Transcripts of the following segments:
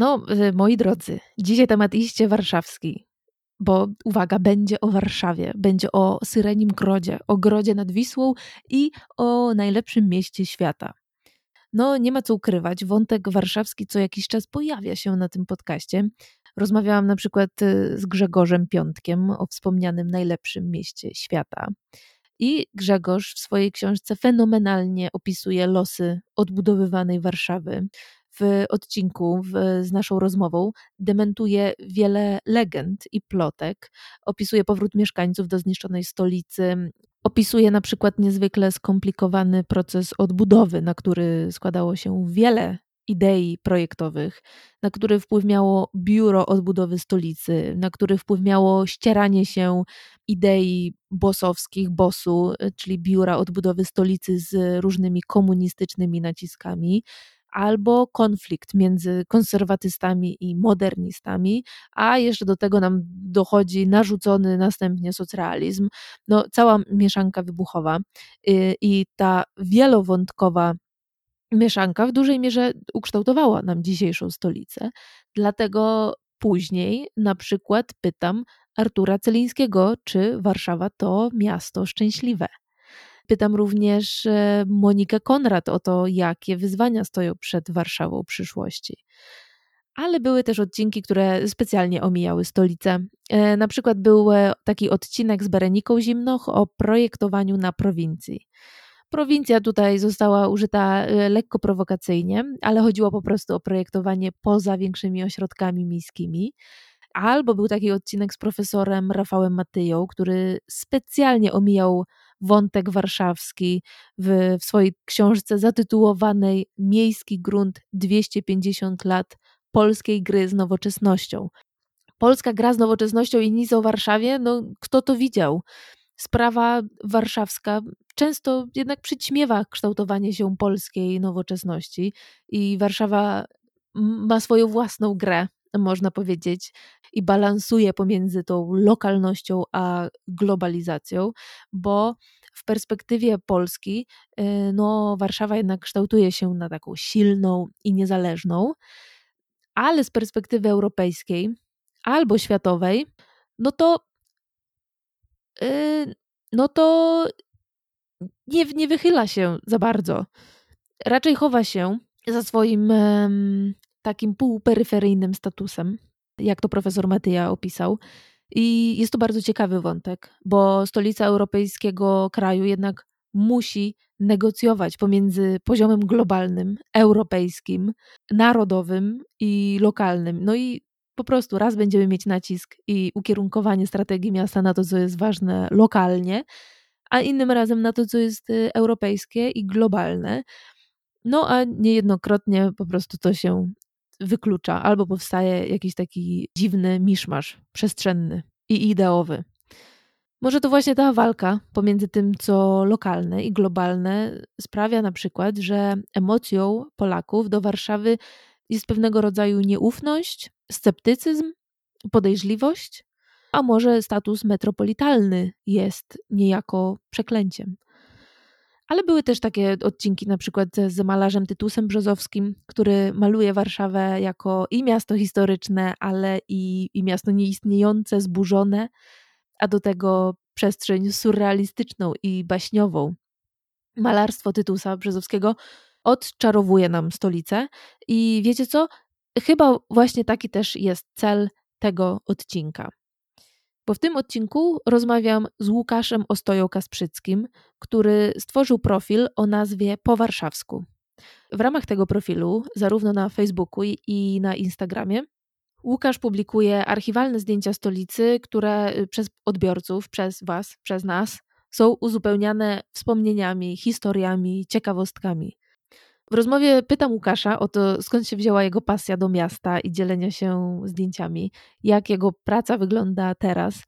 No, y, moi drodzy, dzisiaj temat iście warszawski, bo uwaga, będzie o Warszawie, będzie o Syrenim Grodzie, o Grodzie nad Wisłą i o najlepszym mieście świata. No, nie ma co ukrywać, wątek warszawski co jakiś czas pojawia się na tym podcaście. Rozmawiałam na przykład y, z Grzegorzem Piątkiem o wspomnianym najlepszym mieście świata. I Grzegorz w swojej książce fenomenalnie opisuje losy odbudowywanej Warszawy. W odcinku w, z naszą rozmową dementuje wiele legend i plotek, opisuje powrót mieszkańców do zniszczonej stolicy, opisuje na przykład niezwykle skomplikowany proces odbudowy, na który składało się wiele idei projektowych, na który wpływ miało biuro odbudowy stolicy, na który wpływ miało ścieranie się idei bosowskich, bosu, czyli biura odbudowy stolicy z różnymi komunistycznymi naciskami, albo konflikt między konserwatystami i modernistami, a jeszcze do tego nam dochodzi narzucony następnie socrealizm. No, cała mieszanka wybuchowa y, i ta wielowątkowa mieszanka w dużej mierze ukształtowała nam dzisiejszą stolicę. Dlatego później na przykład pytam Artura Celińskiego, czy Warszawa to miasto szczęśliwe. Pytam również e, Monikę Konrad o to, jakie wyzwania stoją przed Warszawą przyszłości. Ale były też odcinki, które specjalnie omijały stolicę. E, na przykład był e, taki odcinek z Bereniką Zimnoch o projektowaniu na prowincji. Prowincja tutaj została użyta lekko prowokacyjnie, ale chodziło po prostu o projektowanie poza większymi ośrodkami miejskimi. Albo był taki odcinek z profesorem Rafałem Matyją, który specjalnie omijał wątek warszawski w, w swojej książce zatytułowanej Miejski grunt 250 lat polskiej gry z nowoczesnością. Polska gra z nowoczesnością i nic o Warszawie, no kto to widział? Sprawa warszawska często jednak przyćmiewa kształtowanie się polskiej nowoczesności i Warszawa ma swoją własną grę można powiedzieć, i balansuje pomiędzy tą lokalnością a globalizacją, bo w perspektywie Polski y, no, Warszawa jednak kształtuje się na taką silną i niezależną, ale z perspektywy europejskiej albo światowej, no to no to nie, nie wychyla się za bardzo. Raczej chowa się za swoim takim półperyferyjnym statusem, jak to profesor Matyja opisał. I jest to bardzo ciekawy wątek, bo stolica europejskiego kraju jednak musi negocjować pomiędzy poziomem globalnym, europejskim, narodowym i lokalnym. No i po prostu raz będziemy mieć nacisk i ukierunkowanie strategii miasta na to, co jest ważne lokalnie, a innym razem na to, co jest y, europejskie i globalne. No a niejednokrotnie po prostu to się wyklucza, albo powstaje jakiś taki dziwny miszmasz przestrzenny i ideowy. Może to właśnie ta walka pomiędzy tym, co lokalne i globalne, sprawia na przykład, że emocją Polaków do Warszawy jest pewnego rodzaju nieufność, sceptycyzm, podejrzliwość, a może status metropolitalny jest niejako przeklęciem. Ale były też takie odcinki, na przykład z malarzem Tytusem Brzozowskim, który maluje Warszawę jako i miasto historyczne, ale i, i miasto nieistniejące, zburzone, a do tego przestrzeń surrealistyczną i baśniową. Malarstwo Tytusa Brzozowskiego odczarowuje nam stolicę i wiecie co? Chyba właśnie taki też jest cel tego odcinka bo w tym odcinku rozmawiam z Łukaszem Ostoją Kasprzyckim, który stworzył profil o nazwie Po Warszawsku. W ramach tego profilu, zarówno na Facebooku i na Instagramie, Łukasz publikuje archiwalne zdjęcia stolicy, które przez odbiorców, przez Was, przez nas są uzupełniane wspomnieniami, historiami, ciekawostkami. W rozmowie pytam Łukasza o to, skąd się wzięła jego pasja do miasta i dzielenia się zdjęciami, jak jego praca wygląda teraz,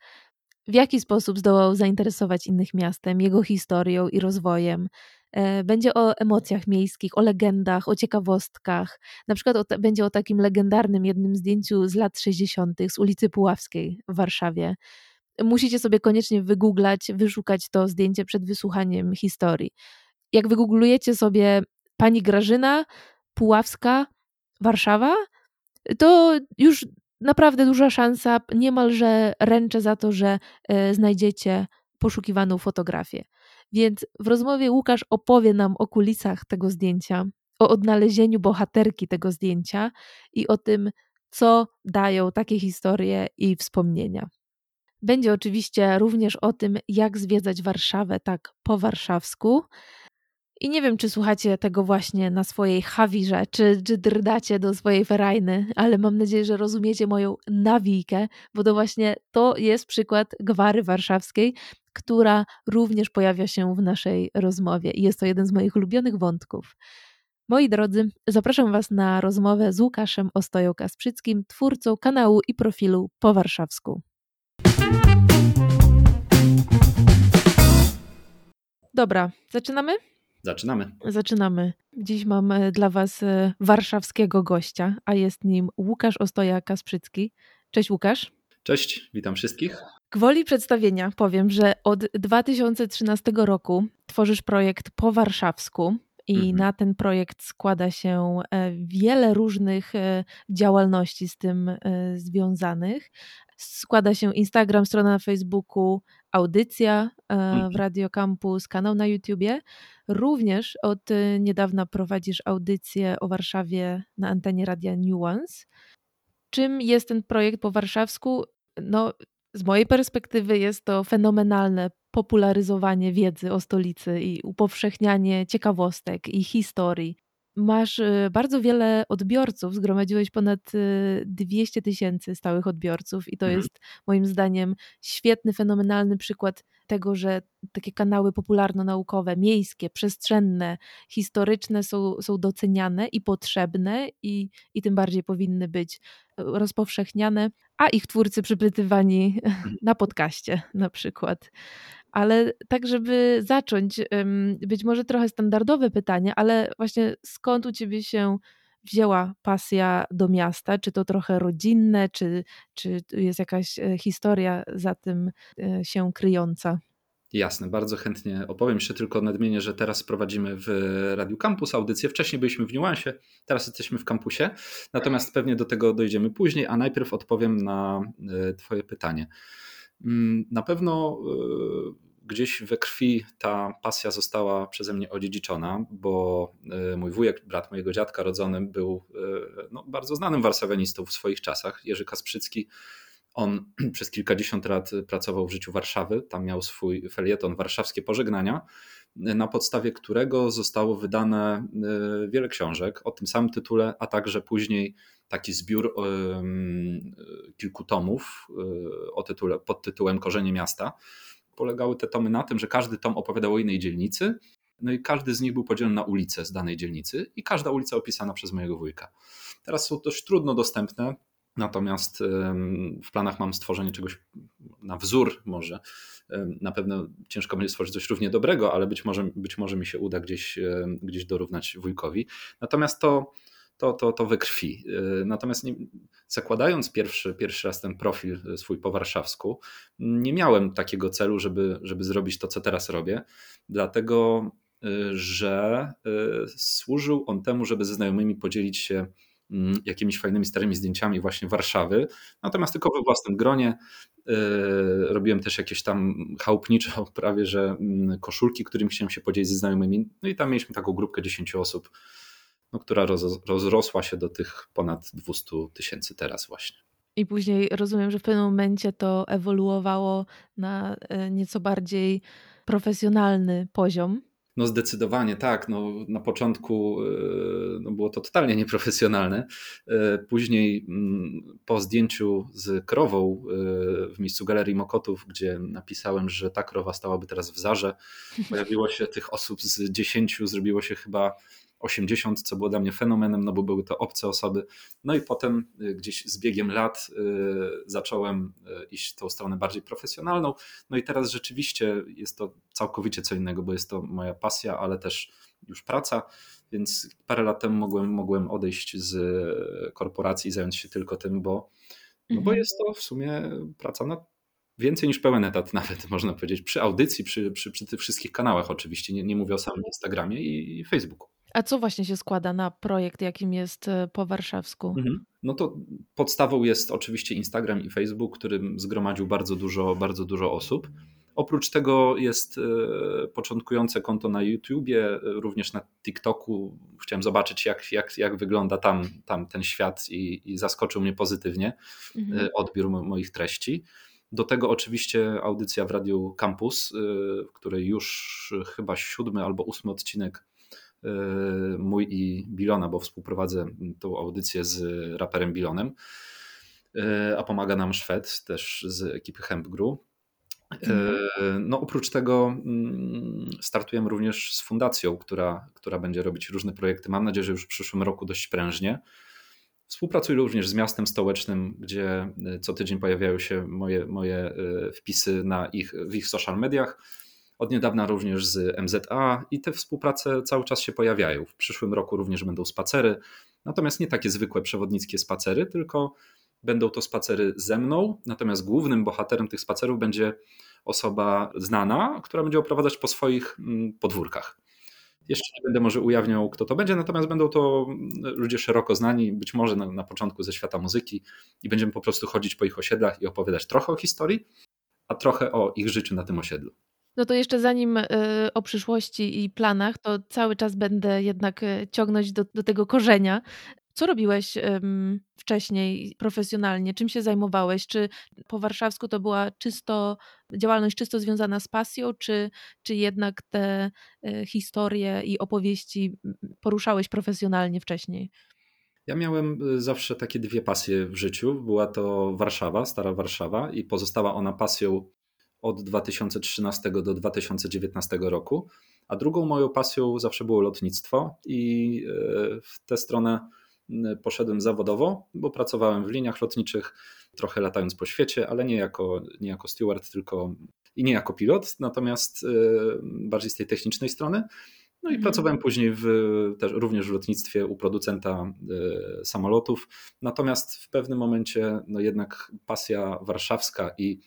w jaki sposób zdołał zainteresować innych miastem, jego historią i rozwojem. E, będzie o emocjach miejskich, o legendach, o ciekawostkach. Na przykład o, będzie o takim legendarnym jednym zdjęciu z lat 60. z ulicy Puławskiej w Warszawie. musicie sobie koniecznie wygooglać, wyszukać to zdjęcie przed wysłuchaniem historii. Jak wygooglujecie sobie pani Grażyna, Puławska, Warszawa, to już naprawdę duża szansa, niemalże ręczę za to, że e, znajdziecie poszukiwaną fotografię. Więc w rozmowie Łukasz opowie nam o kulisach tego zdjęcia, o odnalezieniu bohaterki tego zdjęcia i o tym, co dają takie historie i wspomnienia. Będzie oczywiście również o tym, jak zwiedzać Warszawę tak po warszawsku, i nie wiem, czy słuchacie tego właśnie na swojej hawirze, czy, czy drdacie do swojej ferajny, ale mam nadzieję, że rozumiecie moją nawijkę, bo to właśnie to jest przykład gwary warszawskiej, która również pojawia się w naszej rozmowie i jest to jeden z moich ulubionych wątków. Moi drodzy, zapraszam Was na rozmowę z Łukaszem Ostoją-Kasprzyckim, twórcą kanału i profilu po warszawsku. Dobra, zaczynamy? Zaczynamy. Zaczynamy. Dziś mam e, dla Was e, warszawskiego gościa, a jest nim Łukasz Ostoja-Kasprzycki. Cześć Łukasz. Cześć, witam wszystkich. Gwoli przedstawienia powiem, że od 2013 roku tworzysz projekt po warszawsku i mhm. na ten projekt składa się e, wiele różnych działalności z tym związanych. Składa się Instagram, strona na Facebooku, audycja e, w mhm. Radio Campus, kanał na YouTubie. Również od e, niedawna prowadzisz audycję o Warszawie na antenie Radia Nuance. Czym jest ten projekt po warszawsku? No, z mojej perspektywy jest to fenomenalne popularyzowanie wiedzy o stolicy i upowszechnianie ciekawostek i historii. Masz y, bardzo wiele odbiorców, zgromadziłeś ponad 200 y, tysięcy stałych odbiorców, i to mhm. jest moim zdaniem świetny, fenomenalny przykład tego, że takie kanały popularno-naukowe, miejskie, przestrzenne, historyczne są, są doceniane i potrzebne, i, i tym bardziej powinny być y, rozpowszechniane, a ich twórcy przypytywani mhm. na podcaście na przykład. Ale tak, żeby zacząć, być może trochę standardowe pytanie, ale właśnie skąd u ciebie się wzięła pasja do miasta? Czy to trochę rodzinne, czy, czy jest jakaś e, historia za tym e, się kryjąca? Jasne, bardzo chętnie opowiem. Jeszcze tylko nadmienię, że teraz prowadzimy w Radiu Campus audycję. Wcześniej byliśmy w Niuansie, teraz jesteśmy w kampusie. Natomiast pewnie do tego dojdziemy później, a najpierw odpowiem na e, Twoje pytanie. Mm, na pewno e, gdzieś we krwi ta pasja została przeze mnie odziedziczona, bo e, mój wujek, brat mojego dziadka rodzonym, był e, no, bardzo znanym warszawianistą w swoich czasach. Jerzy Kasprzycki. On przez kilkadziesiąt lat pracował w życiu Warszawy. Tam miał swój felieton Warszawskie Pożegnania, na podstawie którego zostało wydane wiele książek o tym samym tytule, a także później taki zbiór kilku tomów e, o tytule, pod tytułem Korzenie Miasta. Polegały te tomy na tym, że każdy tom opowiadał o innej dzielnicy, no i każdy z nich był podzielony na ulicę z danej dzielnicy i każda ulica opisana przez mojego wujka. Teraz są dość trudno dostępne, natomiast w planach mam stworzenie czegoś na wzór może. Na pewno ciężko będzie stworzyć coś równie dobrego, ale być może, być może mi się uda gdzieś, gdzieś dorównać wujkowi. Natomiast to to, to, to we krwi. Y, natomiast nie, zakładając pierwszy, pierwszy raz ten profil swój po warszawsku, nie miałem takiego celu, żeby, żeby zrobić to, co teraz robię, dlatego y, że y, służył on temu, żeby ze znajomymi podzielić się mm, jakimiś fajnymi starymi zdjęciami właśnie Warszawy, natomiast tylko we własnym gronie. Robiłem też jakieś tam chałupnicze prawie, że mm, koszulki, którymi chciałem się podzielić ze znajomymi. No i tam mieliśmy taką grupkę 10 osób, no, która roz, rozrosła się do tych ponad 200 tysięcy teraz właśnie. I później rozumiem, że w pewnym momencie to ewoluowało na e, nieco bardziej profesjonalny poziom. No zdecydowanie tak. No, na początku e, no, było to totalnie nieprofesjonalne. E, później mm, po zdjęciu z krową w miejscu Galerii Mokotów, gdzie napisałem, że ta krowa stałaby teraz w Zarze, pojawiło się tych osób z dziesięciu, zrobiło się chyba 80, co było dla mnie fenomenem, no bo były to obce osoby. No i potem y, gdzieś z biegiem lat y, zacząłem y, iść tą stronę bardziej profesjonalną. No i teraz rzeczywiście jest to całkowicie co innego, bo jest to moja pasja, ale też już praca. Więc parę lat temu mogłem, mogłem odejść z korporacji i zająć się tylko tym, bo, no bo mhm. jest to w sumie praca na więcej niż pełen etat nawet, można powiedzieć, przy audycji, przy, przy, przy tych wszystkich kanałach oczywiście, nie, nie mówię o samym Instagramie i Facebooku. A co właśnie się składa na projekt, jakim jest e, po warszawsku? Mhm. No to podstawą jest oczywiście Instagram i Facebook, którym zgromadził bardzo dużo, bardzo dużo osób. Oprócz tego jest e, początkujące konto na YouTubie, e, również na TikToku. Chciałem zobaczyć, jak, jak, jak wygląda tam, tam ten świat i, i zaskoczył mnie pozytywnie mhm. odbiór moich treści. Do tego oczywiście audycja w Radiu Campus, w której już chyba siódmy albo ósmy odcinek mój i Bilona, bo współprowadzę tą audycję z raperem Bilonem, y, a pomaga nam Szwed też z ekipy Hempgru. Mhm. No, oprócz tego mm, startujemy również z fundacją, która, która będzie robić różne projekty. Mam nadzieję, że już w przyszłym roku dość prężnie. Współpracuję również z miastem stołecznym, gdzie co tydzień pojawiają się moje, moje wpisy na ich, w ich social mediach od niedawna również z MZA i te współprace cały czas się pojawiają. W przyszłym roku również będą spacery, natomiast nie takie zwykłe przewodnickie spacery, tylko będą to spacery ze mną, natomiast głównym bohaterem tych spacerów będzie osoba znana, która będzie oprowadzać po swoich mm, podwórkach. Jeszcze nie będę może ujawniał, kto to będzie, natomiast będą to mm, ludzie szeroko znani, być może na, na początku ze świata muzyki i będziemy po prostu chodzić po ich osiedlach i opowiadać trochę o historii, a trochę o ich życiu na tym osiedlu. No to jeszcze zanim y, o przyszłości i planach, to cały czas będę jednak y, ciągnąć do, do tego korzenia. Co robiłeś wcześniej profesjonalnie? Czym się zajmowałeś? Czy po warszawsku to była czysto działalność czysto związana z pasją, czy, czy jednak te y, historie i opowieści poruszałeś profesjonalnie wcześniej? Ja miałem zawsze takie dwie pasje w życiu. Była to Warszawa, stara Warszawa, i pozostała ona pasją od 2013 do 2019 roku, a drugą moją pasją zawsze było lotnictwo i e, w tę stronę poszedłem zawodowo, bo pracowałem w liniach lotniczych, trochę latając po świecie, ale nie jako, nie jako steward, tylko i nie jako pilot, natomiast e, bardziej z tej technicznej strony. No i mhm. pracowałem później w, też również w lotnictwie u producenta y, samolotów. Natomiast w pewnym momencie no jednak pasja warszawska i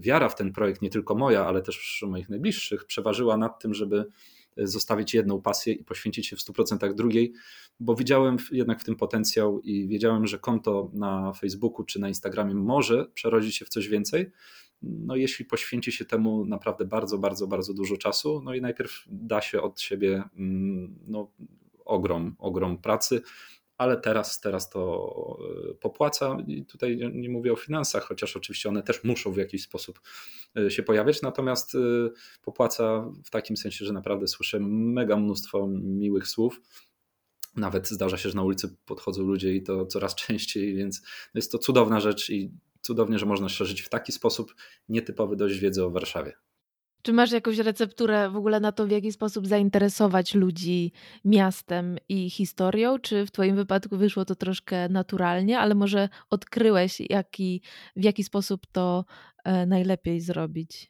wiara w ten projekt, nie tylko moja, ale też moich najbliższych, przeważyła nad tym, żeby zostawić jedną pasję i poświęcić się w 100% drugiej, bo widziałem jednak w tym potencjał i wiedziałem, że konto na Facebooku czy na Instagramie może przerodzić się w coś więcej. No, jeśli poświęci się temu naprawdę bardzo, bardzo, bardzo dużo czasu, no i najpierw da się od siebie mm, no, ogrom, ogrom pracy, ale teraz, teraz to e, popłaca i tutaj nie mówię o finansach, chociaż oczywiście one też muszą w jakiś sposób e, się pojawiać, natomiast e, popłaca w takim sensie, że naprawdę słyszę mega mnóstwo miłych słów. Nawet zdarza się, że na ulicy podchodzą ludzie i to coraz częściej, więc jest to cudowna rzecz i cudownie, że można szerzyć w taki sposób nietypowy dość wiedzy o Warszawie. Czy masz jakąś recepturę w ogóle na to, w jaki sposób zainteresować ludzi miastem i historią? Czy w Twoim wypadku wyszło to troszkę naturalnie, ale może odkryłeś, jaki, w jaki sposób to e, najlepiej zrobić?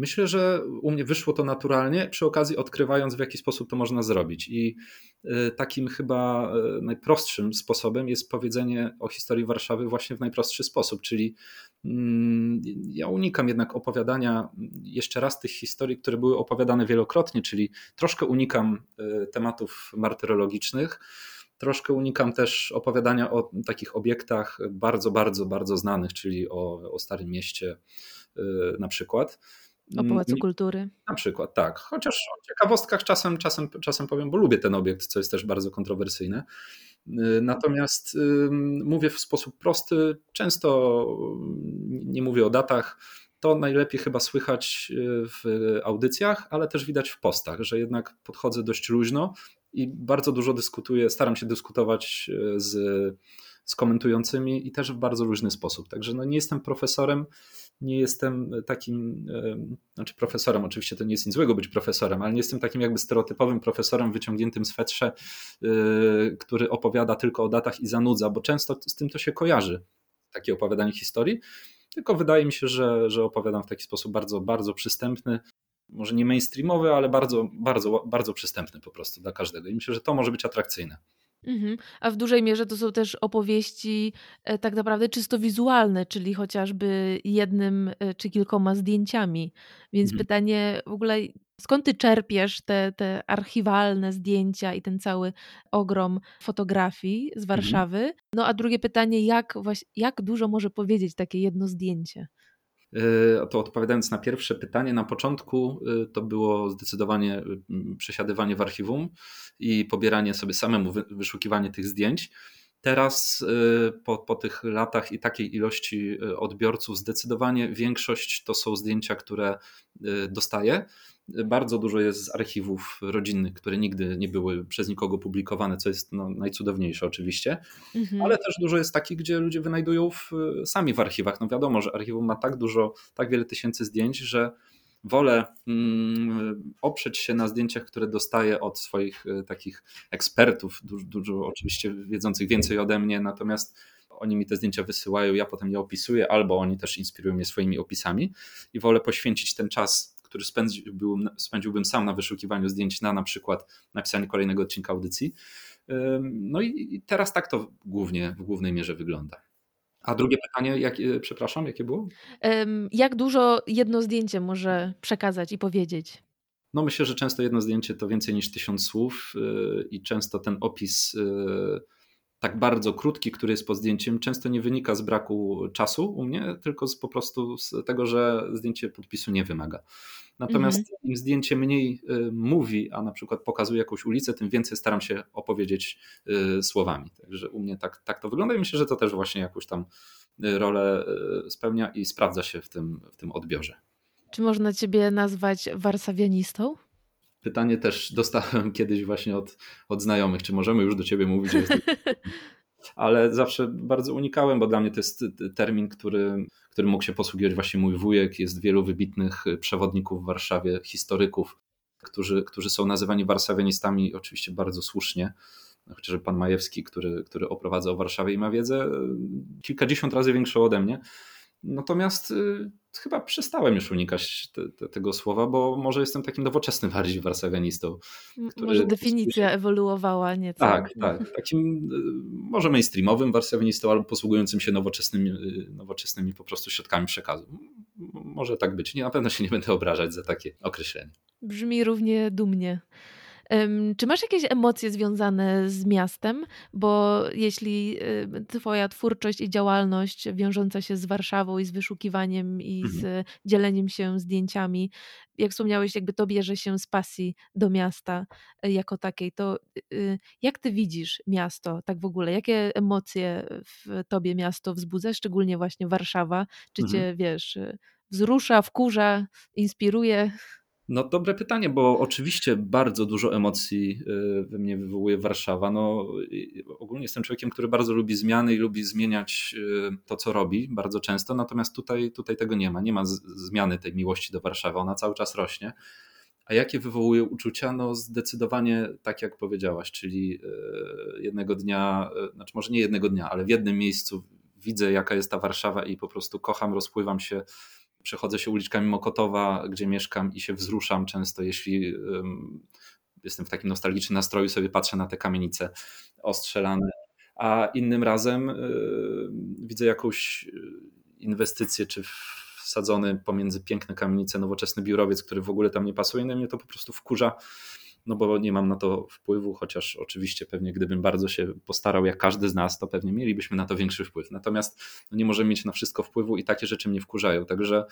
Myślę, że u mnie wyszło to naturalnie, przy okazji odkrywając, w jaki sposób to można zrobić. I y, takim chyba y, najprostszym sposobem jest powiedzenie o historii Warszawy właśnie w najprostszy sposób, czyli mm, ja unikam jednak opowiadania jeszcze raz tych historii, które były opowiadane wielokrotnie, czyli troszkę unikam y, tematów martyrologicznych. Troszkę unikam też opowiadania o takich obiektach bardzo, bardzo, bardzo znanych, czyli o, o Starym Mieście na przykład. O Pałacu Kultury. Na przykład, tak. Chociaż o ciekawostkach czasem, czasem, czasem powiem, bo lubię ten obiekt, co jest też bardzo kontrowersyjne. Y, natomiast mówię w sposób prosty, często nie mówię o datach. To najlepiej chyba słychać y, w audycjach, ale też widać w postach, że jednak podchodzę dość luźno i bardzo dużo dyskutuję, staram się dyskutować y, z, z komentującymi i też w bardzo luźny sposób. Także no nie jestem profesorem, nie jestem takim, znaczy profesorem, oczywiście to nie jest nic złego być profesorem, ale nie jestem takim jakby stereotypowym profesorem wyciągniętym z fetrze, y, który opowiada tylko o datach i zanudza, bo często z tym to się kojarzy, takie opowiadanie historii. Tylko wydaje mi się, że, że opowiadam w taki sposób bardzo, bardzo przystępny, może nie mainstreamowy, ale bardzo, bardzo, bardzo przystępny po prostu dla każdego. I myślę, że to może być atrakcyjne. Mhm. A w dużej mierze to są też opowieści e, tak naprawdę czysto wizualne, czyli chociażby jednym e, czy kilkoma zdjęciami. Więc Mhm. pytanie w ogóle, skąd ty czerpiesz te, te archiwalne zdjęcia i ten cały ogrom fotografii z Mhm. Warszawy? No a drugie pytanie, jak, jak dużo może powiedzieć takie jedno zdjęcie? E, to odpowiadając na pierwsze pytanie, na początku e, to było zdecydowanie e, przesiadywanie w archiwum i pobieranie sobie samemu, wyszukiwanie tych zdjęć. Teraz po, po tych latach i takiej ilości odbiorców, zdecydowanie większość to są zdjęcia, które dostaję. Bardzo dużo jest z archiwów rodzinnych, które nigdy nie były przez nikogo publikowane, co jest no, najcudowniejsze oczywiście, mhm. ale też dużo jest takich, gdzie ludzie wynajdują w, sami w archiwach. No wiadomo, że archiwum ma tak dużo, tak wiele tysięcy zdjęć, że wolę mm, oprzeć się na zdjęciach, które dostaję od swoich y, takich ekspertów, dużo, dużo oczywiście wiedzących więcej ode mnie, natomiast oni mi te zdjęcia wysyłają, ja potem je opisuję, albo oni też inspirują mnie swoimi opisami i wolę poświęcić ten czas który spędziłbym, spędziłbym sam na wyszukiwaniu zdjęć na na przykład napisanie kolejnego odcinka audycji. No i teraz tak to głównie, w głównej mierze wygląda. A drugie pytanie, jak, przepraszam, jakie było? Jak dużo jedno zdjęcie może przekazać i powiedzieć? No myślę, że często jedno zdjęcie to więcej niż tysiąc słów y, i często ten opis y, tak bardzo krótki, który jest po zdjęciem, często nie wynika z braku czasu u mnie, tylko z, po prostu z tego, że zdjęcie podpisu nie wymaga. Natomiast mhm. im zdjęcie mniej y, mówi, a na przykład pokazuje jakąś ulicę, tym więcej staram się opowiedzieć y, słowami. Także u mnie tak, tak to wygląda i myślę, że to też właśnie jakąś tam y, rolę spełnia i sprawdza się w tym, w tym odbiorze. Czy można ciebie nazwać warsawianistą? Pytanie też dostałem kiedyś właśnie od, od znajomych, czy możemy już do ciebie mówić, że jesteś... ale zawsze bardzo unikałem, bo dla mnie to jest termin, który, którym mógł się posługiwać właśnie mój wujek. Jest wielu wybitnych przewodników w Warszawie, historyków, którzy, którzy są nazywani warszawianistami, oczywiście bardzo słusznie. Chociażby pan Majewski, który, który oprowadza o Warszawie i ma wiedzę kilkadziesiąt razy większą ode mnie. Natomiast y, chyba przestałem już unikać te, te, tego słowa, bo może jestem takim nowoczesnym bardziej warszawianistą. Może definicja ewoluowała nieco. Tak, tak. Takim y, może mainstreamowym warszawianistą albo posługującym się nowoczesnymi, y, nowoczesnymi po prostu środkami przekazu. Może tak być. Nie, na pewno się nie będę obrażać za takie określenie. Brzmi równie dumnie. Czy masz jakieś emocje związane z miastem? Bo jeśli Twoja twórczość i działalność wiążąca się z Warszawą i z wyszukiwaniem i z mhm. dzieleniem się zdjęciami, jak wspomniałeś, jakby to bierze się z pasji do miasta e, jako takiej, to y, jak Ty widzisz miasto tak w ogóle? Jakie emocje w Tobie miasto wzbudza, szczególnie właśnie Warszawa? Czy Cię, mhm. wiesz, wzrusza, wkurza, inspiruje? No dobre pytanie, bo oczywiście bardzo dużo emocji y, we mnie wywołuje Warszawa. No, ogólnie jestem człowiekiem, który bardzo lubi zmiany i lubi zmieniać y, to, co robi bardzo często, natomiast tutaj, tutaj tego nie ma. Nie ma zmiany tej miłości do Warszawy, ona cały czas rośnie. A jakie wywołuje uczucia? No zdecydowanie tak jak powiedziałaś, czyli y, jednego dnia, znaczy może nie jednego dnia, ale w jednym miejscu widzę jaka jest ta Warszawa i po prostu kocham, rozpływam się Przechodzę się uliczkami Mokotowa, gdzie mieszkam i się wzruszam często, jeśli jestem w takim nostalgicznym nastroju, sobie patrzę na te kamienice ostrzelane, a innym razem widzę jakąś y, inwestycję czy wsadzony pomiędzy piękne kamienice nowoczesny biurowiec, który w ogóle tam nie pasuje, no mnie to po prostu wkurza no bo nie mam na to wpływu, chociaż oczywiście pewnie gdybym bardzo się postarał, jak każdy z nas, to pewnie mielibyśmy na to większy wpływ. Natomiast no nie możemy mieć na wszystko wpływu i takie rzeczy mnie wkurzają. Także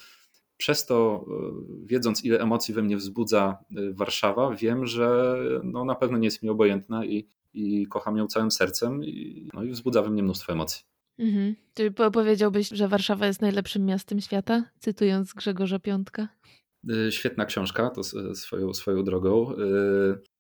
przez to, e, wiedząc ile emocji we mnie wzbudza e, Warszawa, wiem, że no na pewno nie jest mi obojętna i, i kocham ją całym sercem i, no i wzbudza we mnie mnóstwo emocji. Mhm. Czy powiedziałbyś, że Warszawa jest najlepszym miastem świata, cytując Grzegorza Piątka? Y, świetna książka, to swoją, swoją drogą. Y,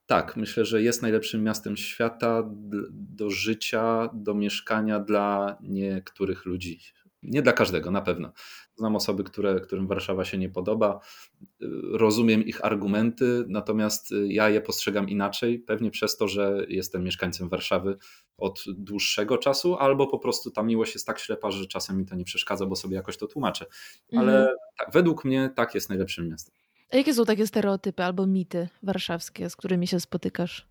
tak, myślę, że jest najlepszym miastem świata do życia, do mieszkania dla niektórych ludzi. Nie dla każdego, na pewno. Znam osoby, które, którym Warszawa się nie podoba. Rozumiem ich argumenty, natomiast ja je postrzegam inaczej, pewnie przez to, że jestem mieszkańcem Warszawy od dłuższego czasu, albo po prostu ta miłość jest tak ślepa, że czasem mi to nie przeszkadza, bo sobie jakoś to tłumaczę. Ale mhm. tak, według mnie tak jest najlepszym miastem. A jakie są takie stereotypy albo mity warszawskie, z którymi się spotykasz?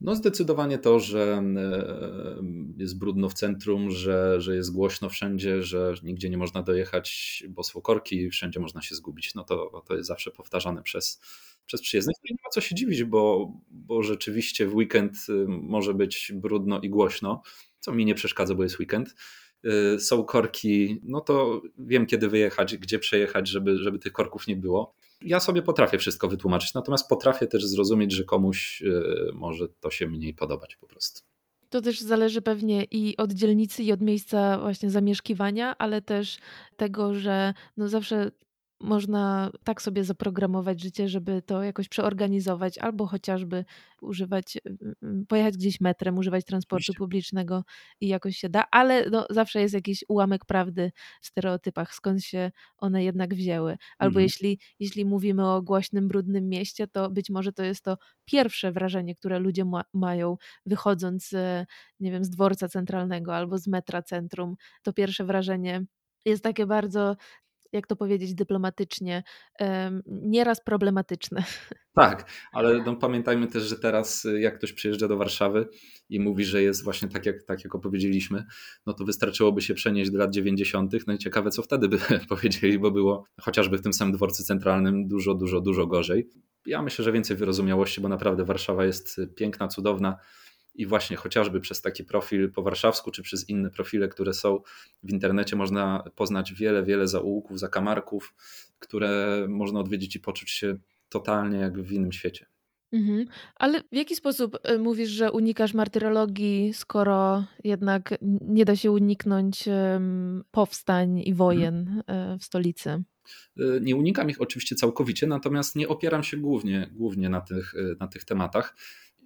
No zdecydowanie to, że e, jest brudno w centrum, że, że jest głośno wszędzie, że nigdzie nie można dojechać, bo są korki, wszędzie można się zgubić. No to, to jest zawsze powtarzane przez, przez przyjezdnych. No nie ma co się dziwić, bo, bo rzeczywiście w weekend y, może być brudno i głośno, co mi nie przeszkadza, bo jest weekend. Y, są korki, no to wiem kiedy wyjechać, gdzie przejechać, żeby, żeby tych korków nie było. Ja sobie potrafię wszystko wytłumaczyć, natomiast potrafię też zrozumieć, że komuś y, może to się mniej podobać po prostu. To też zależy pewnie i od dzielnicy, i od miejsca właśnie zamieszkiwania, ale też tego, że no zawsze można tak sobie zaprogramować życie, żeby to jakoś przeorganizować, albo chociażby używać, y, y, pojechać gdzieś metrem, używać transportu Oczywiście. publicznego i jakoś się da, ale no, zawsze jest jakiś ułamek prawdy w stereotypach, skąd się one jednak wzięły. Albo mhm. jeśli, jeśli mówimy o głośnym, brudnym mieście, to być może to jest to pierwsze wrażenie, które ludzie ma mają wychodząc, nie wiem, z dworca centralnego albo z metra centrum. To pierwsze wrażenie jest takie bardzo jak to powiedzieć dyplomatycznie, nieraz problematyczne. Tak, ale no pamiętajmy też, że teraz y, jak ktoś przyjeżdża do Warszawy i mówi, że jest właśnie tak jak, tak jak opowiedzieliśmy, no to wystarczyłoby się przenieść do lat 90. No i ciekawe, co wtedy by powiedzieli, bo było chociażby w tym samym dworcu centralnym dużo, dużo, dużo gorzej. Ja myślę, że więcej wyrozumiałości, bo naprawdę Warszawa jest y, piękna, cudowna i właśnie chociażby przez taki profil po warszawsku, czy przez inne profile, które są w internecie, można poznać wiele, wiele zaułków, zakamarków, które można odwiedzić i poczuć się totalnie jak w innym świecie. Mhm. Ale w jaki sposób y, mówisz, że unikasz martyrologii, skoro jednak nie da się uniknąć powstań i wojen mhm. w stolicy? Y, nie unikam ich oczywiście całkowicie, natomiast nie opieram się głównie, głównie na, tych, na tych tematach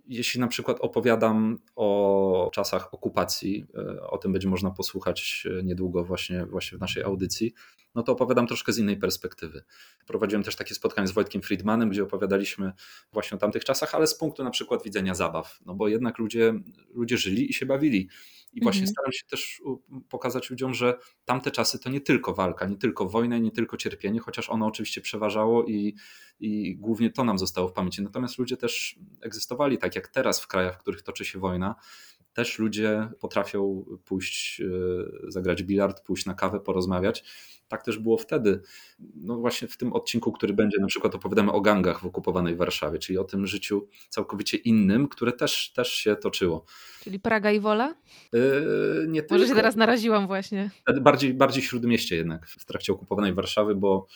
jeśli na przykład opowiadam o czasach okupacji, e, o tym będzie można posłuchać e, niedługo właśnie, właśnie w naszej audycji, no to opowiadam troszkę z innej perspektywy. Prowadziłem też takie spotkanie z Wojtkiem Friedmanem, gdzie opowiadaliśmy właśnie o tamtych czasach, ale z punktu na przykład widzenia zabaw, no bo jednak ludzie, ludzie żyli i się bawili. I właśnie mhm. staram się też pokazać ludziom, że tamte czasy to nie tylko walka, nie tylko wojna, nie tylko cierpienie, chociaż ono oczywiście przeważało i, i głównie to nam zostało w pamięci. Natomiast ludzie też egzystowali tak jak teraz w krajach, w których toczy się wojna. Też ludzie potrafią pójść, e, zagrać bilard, pójść na kawę, porozmawiać tak też było wtedy. No właśnie w tym odcinku, który będzie, na przykład opowiadamy o gangach w okupowanej Warszawie, czyli o tym życiu całkowicie innym, które też, też się toczyło. Czyli Praga i Wola? Yy, nie Może tylko. się teraz naraziłam właśnie. Bardziej, bardziej śródmieście jednak w trakcie okupowanej Warszawy, bo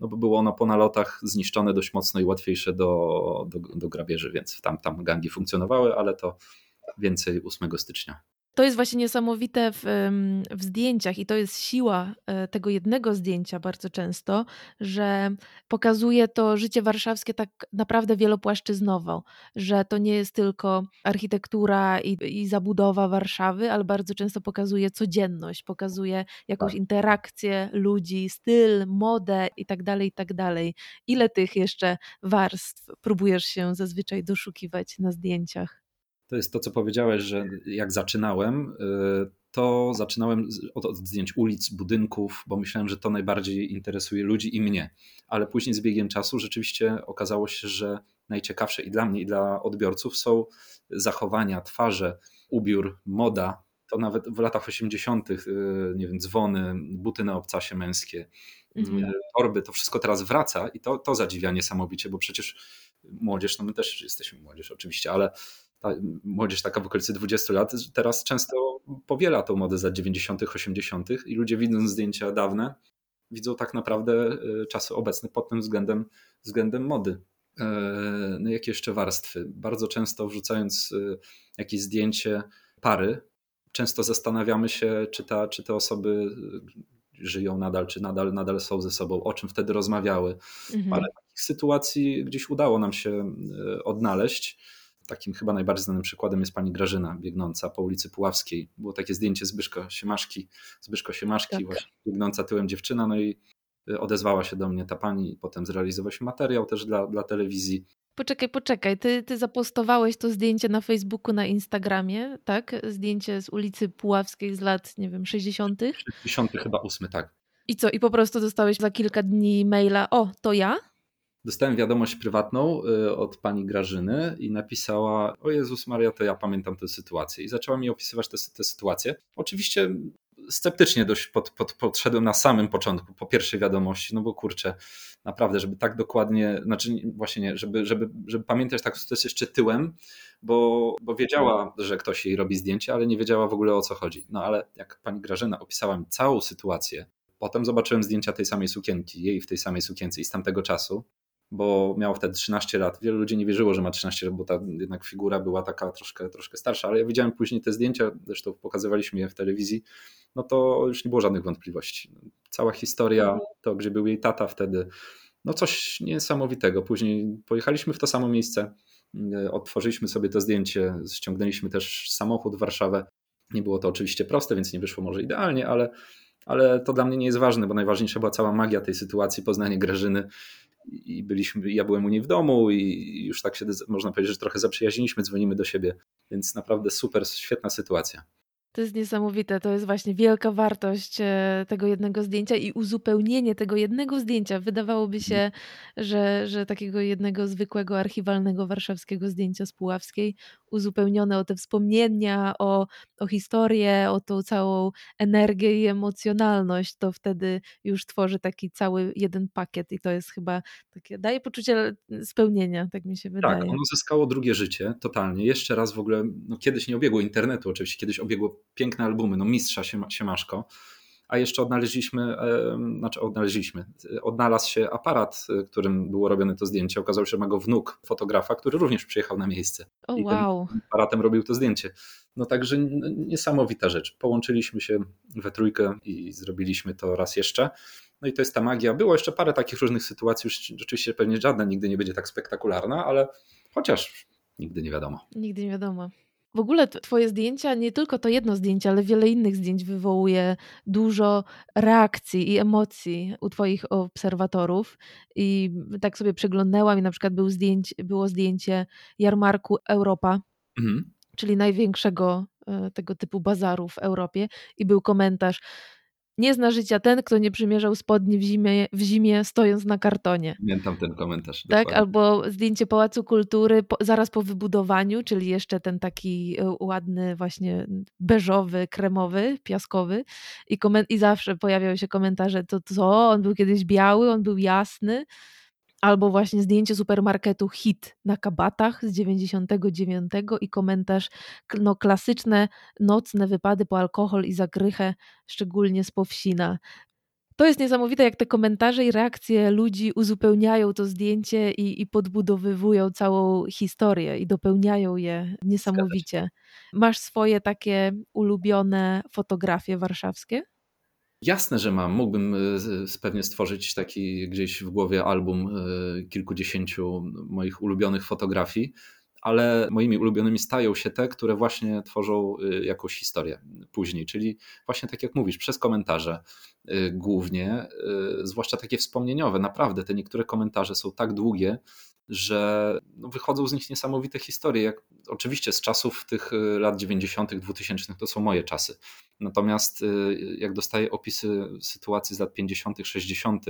no bo było ono po nalotach zniszczone dość mocno i łatwiejsze do, do, do grabieży, więc tam, tam gangi funkcjonowały, ale to więcej 8 stycznia. To jest właśnie niesamowite w, w, zdjęciach i to jest siła e, tego jednego zdjęcia bardzo często, że pokazuje to życie warszawskie tak naprawdę wielopłaszczyznowo, że to nie jest tylko architektura i, i zabudowa Warszawy, ale bardzo często pokazuje codzienność, pokazuje jakąś tak. interakcję ludzi, styl, modę i tak dalej, i tak dalej. Ile tych jeszcze warstw próbujesz się zazwyczaj doszukiwać na zdjęciach? To jest to, co powiedziałeś, że jak zaczynałem, y, to zaczynałem od, od, zdjęć ulic, budynków, bo myślałem, że to najbardziej interesuje ludzi i mnie. Ale później z biegiem czasu rzeczywiście okazało się, że najciekawsze i dla mnie, i dla odbiorców są zachowania, twarze, ubiór, moda. To nawet w latach 80., y, nie wiem, dzwony, buty na obcasie męskie, mhm. Y, torby, to wszystko teraz wraca i to, to zadziwia niesamowicie, bo przecież młodzież, no my też jesteśmy młodzież oczywiście, ale ta młodzież taka w okolicy 20 lat teraz często powiela tą modę z lat 90., 80. i ludzie widząc zdjęcia dawne, widzą tak naprawdę y, czasy obecne pod tym względem, względem mody. E, no jakie jeszcze warstwy? Bardzo często wrzucając y, jakieś zdjęcie pary, często zastanawiamy się, czy, ta, czy te osoby żyją nadal, czy nadal, nadal są ze sobą, o czym wtedy rozmawiały. Mhm. Ale takich sytuacji gdzieś udało nam się odnaleźć. Takim chyba najbardziej znanym przykładem jest pani Grażyna biegnąca po ulicy Puławskiej. Było takie zdjęcie Zbyszko Siemaszki, Zbyszko Siemaszki, tak. właśnie biegnąca tyłem dziewczyna, no i y, odezwała się do mnie ta pani i potem się materiał też dla, dla telewizji. Poczekaj, poczekaj, ty, ty zapostowałeś to zdjęcie na Facebooku, na Instagramie, tak? Zdjęcie z ulicy Puławskiej z lat, nie wiem, 60. 60 chyba 8, tak. I co, i po prostu dostałeś za kilka dni maila, o, to ja? Dostałem wiadomość prywatną y, od pani Grażyny i napisała: O Jezus Maria, to ja pamiętam tę sytuację. I zaczęła mi opisywać tę sytuację. Oczywiście sceptycznie dość pod, pod, podszedłem na samym początku, po pierwszej wiadomości, no bo kurczę, naprawdę, żeby tak dokładnie, znaczy właśnie nie, żeby, żeby, żeby pamiętać tak, jest jeszcze tyłem, bo, bo wiedziała, że ktoś jej robi zdjęcie, ale nie wiedziała w ogóle o co chodzi. No ale jak pani Grażyna opisała mi całą sytuację, potem zobaczyłem zdjęcia tej samej sukienki, jej w tej samej sukience i z tamtego czasu, bo miał wtedy 13 lat. Wielu ludzi nie wierzyło, że ma 13 lat, bo ta jednak figura była taka troszkę, troszkę starsza, ale ja widziałem później te zdjęcia, zresztą pokazywaliśmy je w telewizji, no to już nie było żadnych wątpliwości. Cała historia, to gdzie był jej tata wtedy, no coś niesamowitego. Później pojechaliśmy w to samo miejsce, otworzyliśmy sobie to zdjęcie, ściągnęliśmy też samochód w Warszawę. Nie było to oczywiście proste, więc nie wyszło może idealnie, ale, ale to dla mnie nie jest ważne, bo najważniejsza była cała magia tej sytuacji, poznanie Grażyny, i byliśmy, ja byłem u niej w domu i już tak się można powiedzieć, że trochę zaprzyjaźniliśmy, dzwonimy do siebie, więc naprawdę super, świetna sytuacja. To jest niesamowite. To jest właśnie wielka wartość e, tego jednego zdjęcia i uzupełnienie tego jednego zdjęcia. Wydawałoby się, że, że takiego jednego zwykłego archiwalnego warszawskiego zdjęcia z Puławskiej, uzupełnione o te wspomnienia, o, o historię, o tą całą energię i emocjonalność, to wtedy już tworzy taki cały jeden pakiet i to jest chyba takie, daje poczucie spełnienia, tak mi się tak, wydaje. Tak, ono zyskało drugie życie, totalnie. Jeszcze raz w ogóle, no kiedyś nie obiegło internetu, oczywiście kiedyś obiegło piękne albumy, no mistrza Siemaszko, a jeszcze odnaleźliśmy, znaczy odnaleźliśmy, odnalazł się aparat, e, którym było robione to zdjęcie. Okazało się, że ma go wnuk fotografa, który również przyjechał na miejsce. Oh, I wow. aparatem robił to zdjęcie. No także niesamowita rzecz. Połączyliśmy się we trójkę i zrobiliśmy to raz jeszcze. No i to jest ta magia. Było jeszcze parę takich różnych sytuacji, już rzeczywiście pewnie żadna nigdy nie będzie tak spektakularna, ale chociaż nigdy nie wiadomo. Nigdy nie wiadomo. W ogóle twoje zdjęcia, nie tylko to jedno zdjęcie, ale wiele innych zdjęć wywołuje dużo reakcji i emocji u twoich obserwatorów. I tak sobie przeglądnęłam i na przykład był zdjęć, było zdjęcie jarmarku Europa, mhm. czyli największego e, tego typu bazaru w Europie i był komentarz nie zna życia ten, kto nie przymierzał spodni w zimie, w zimie stojąc na kartonie. Pamiętam ten komentarz. Tak, dokładnie. albo zdjęcie Pałacu Kultury po, zaraz po wybudowaniu, czyli jeszcze ten taki e, ładny, właśnie beżowy, kremowy, piaskowy. I, i zawsze pojawiały się komentarze, to co, on był kiedyś biały, on był jasny. Albo właśnie zdjęcie supermarketu Hit na kabatach z 99 i komentarz no, klasyczne nocne wypady po alkohol i zagrychę, szczególnie z Powsina. To jest niesamowite, jak te komentarze i reakcje ludzi uzupełniają to zdjęcie i, i podbudowywują całą historię i dopełniają je niesamowicie. Masz swoje takie ulubione fotografie warszawskie? Jasne, że mam. Mógłbym e, pewnie stworzyć taki gdzieś w głowie album e, kilkudziesięciu moich ulubionych fotografii, ale moimi ulubionymi stają się te, które właśnie tworzą e, jakąś historię później, czyli właśnie tak jak mówisz, przez komentarze głównie, zwłaszcza takie wspomnieniowe. Naprawdę te niektóre komentarze są tak długie, że no, wychodzą z nich niesamowite historie. Jak, oczywiście z czasów tych y, lat 90., 2000 to są moje czasy. Natomiast y, jak dostaję opisy sytuacji z lat 50., 60.,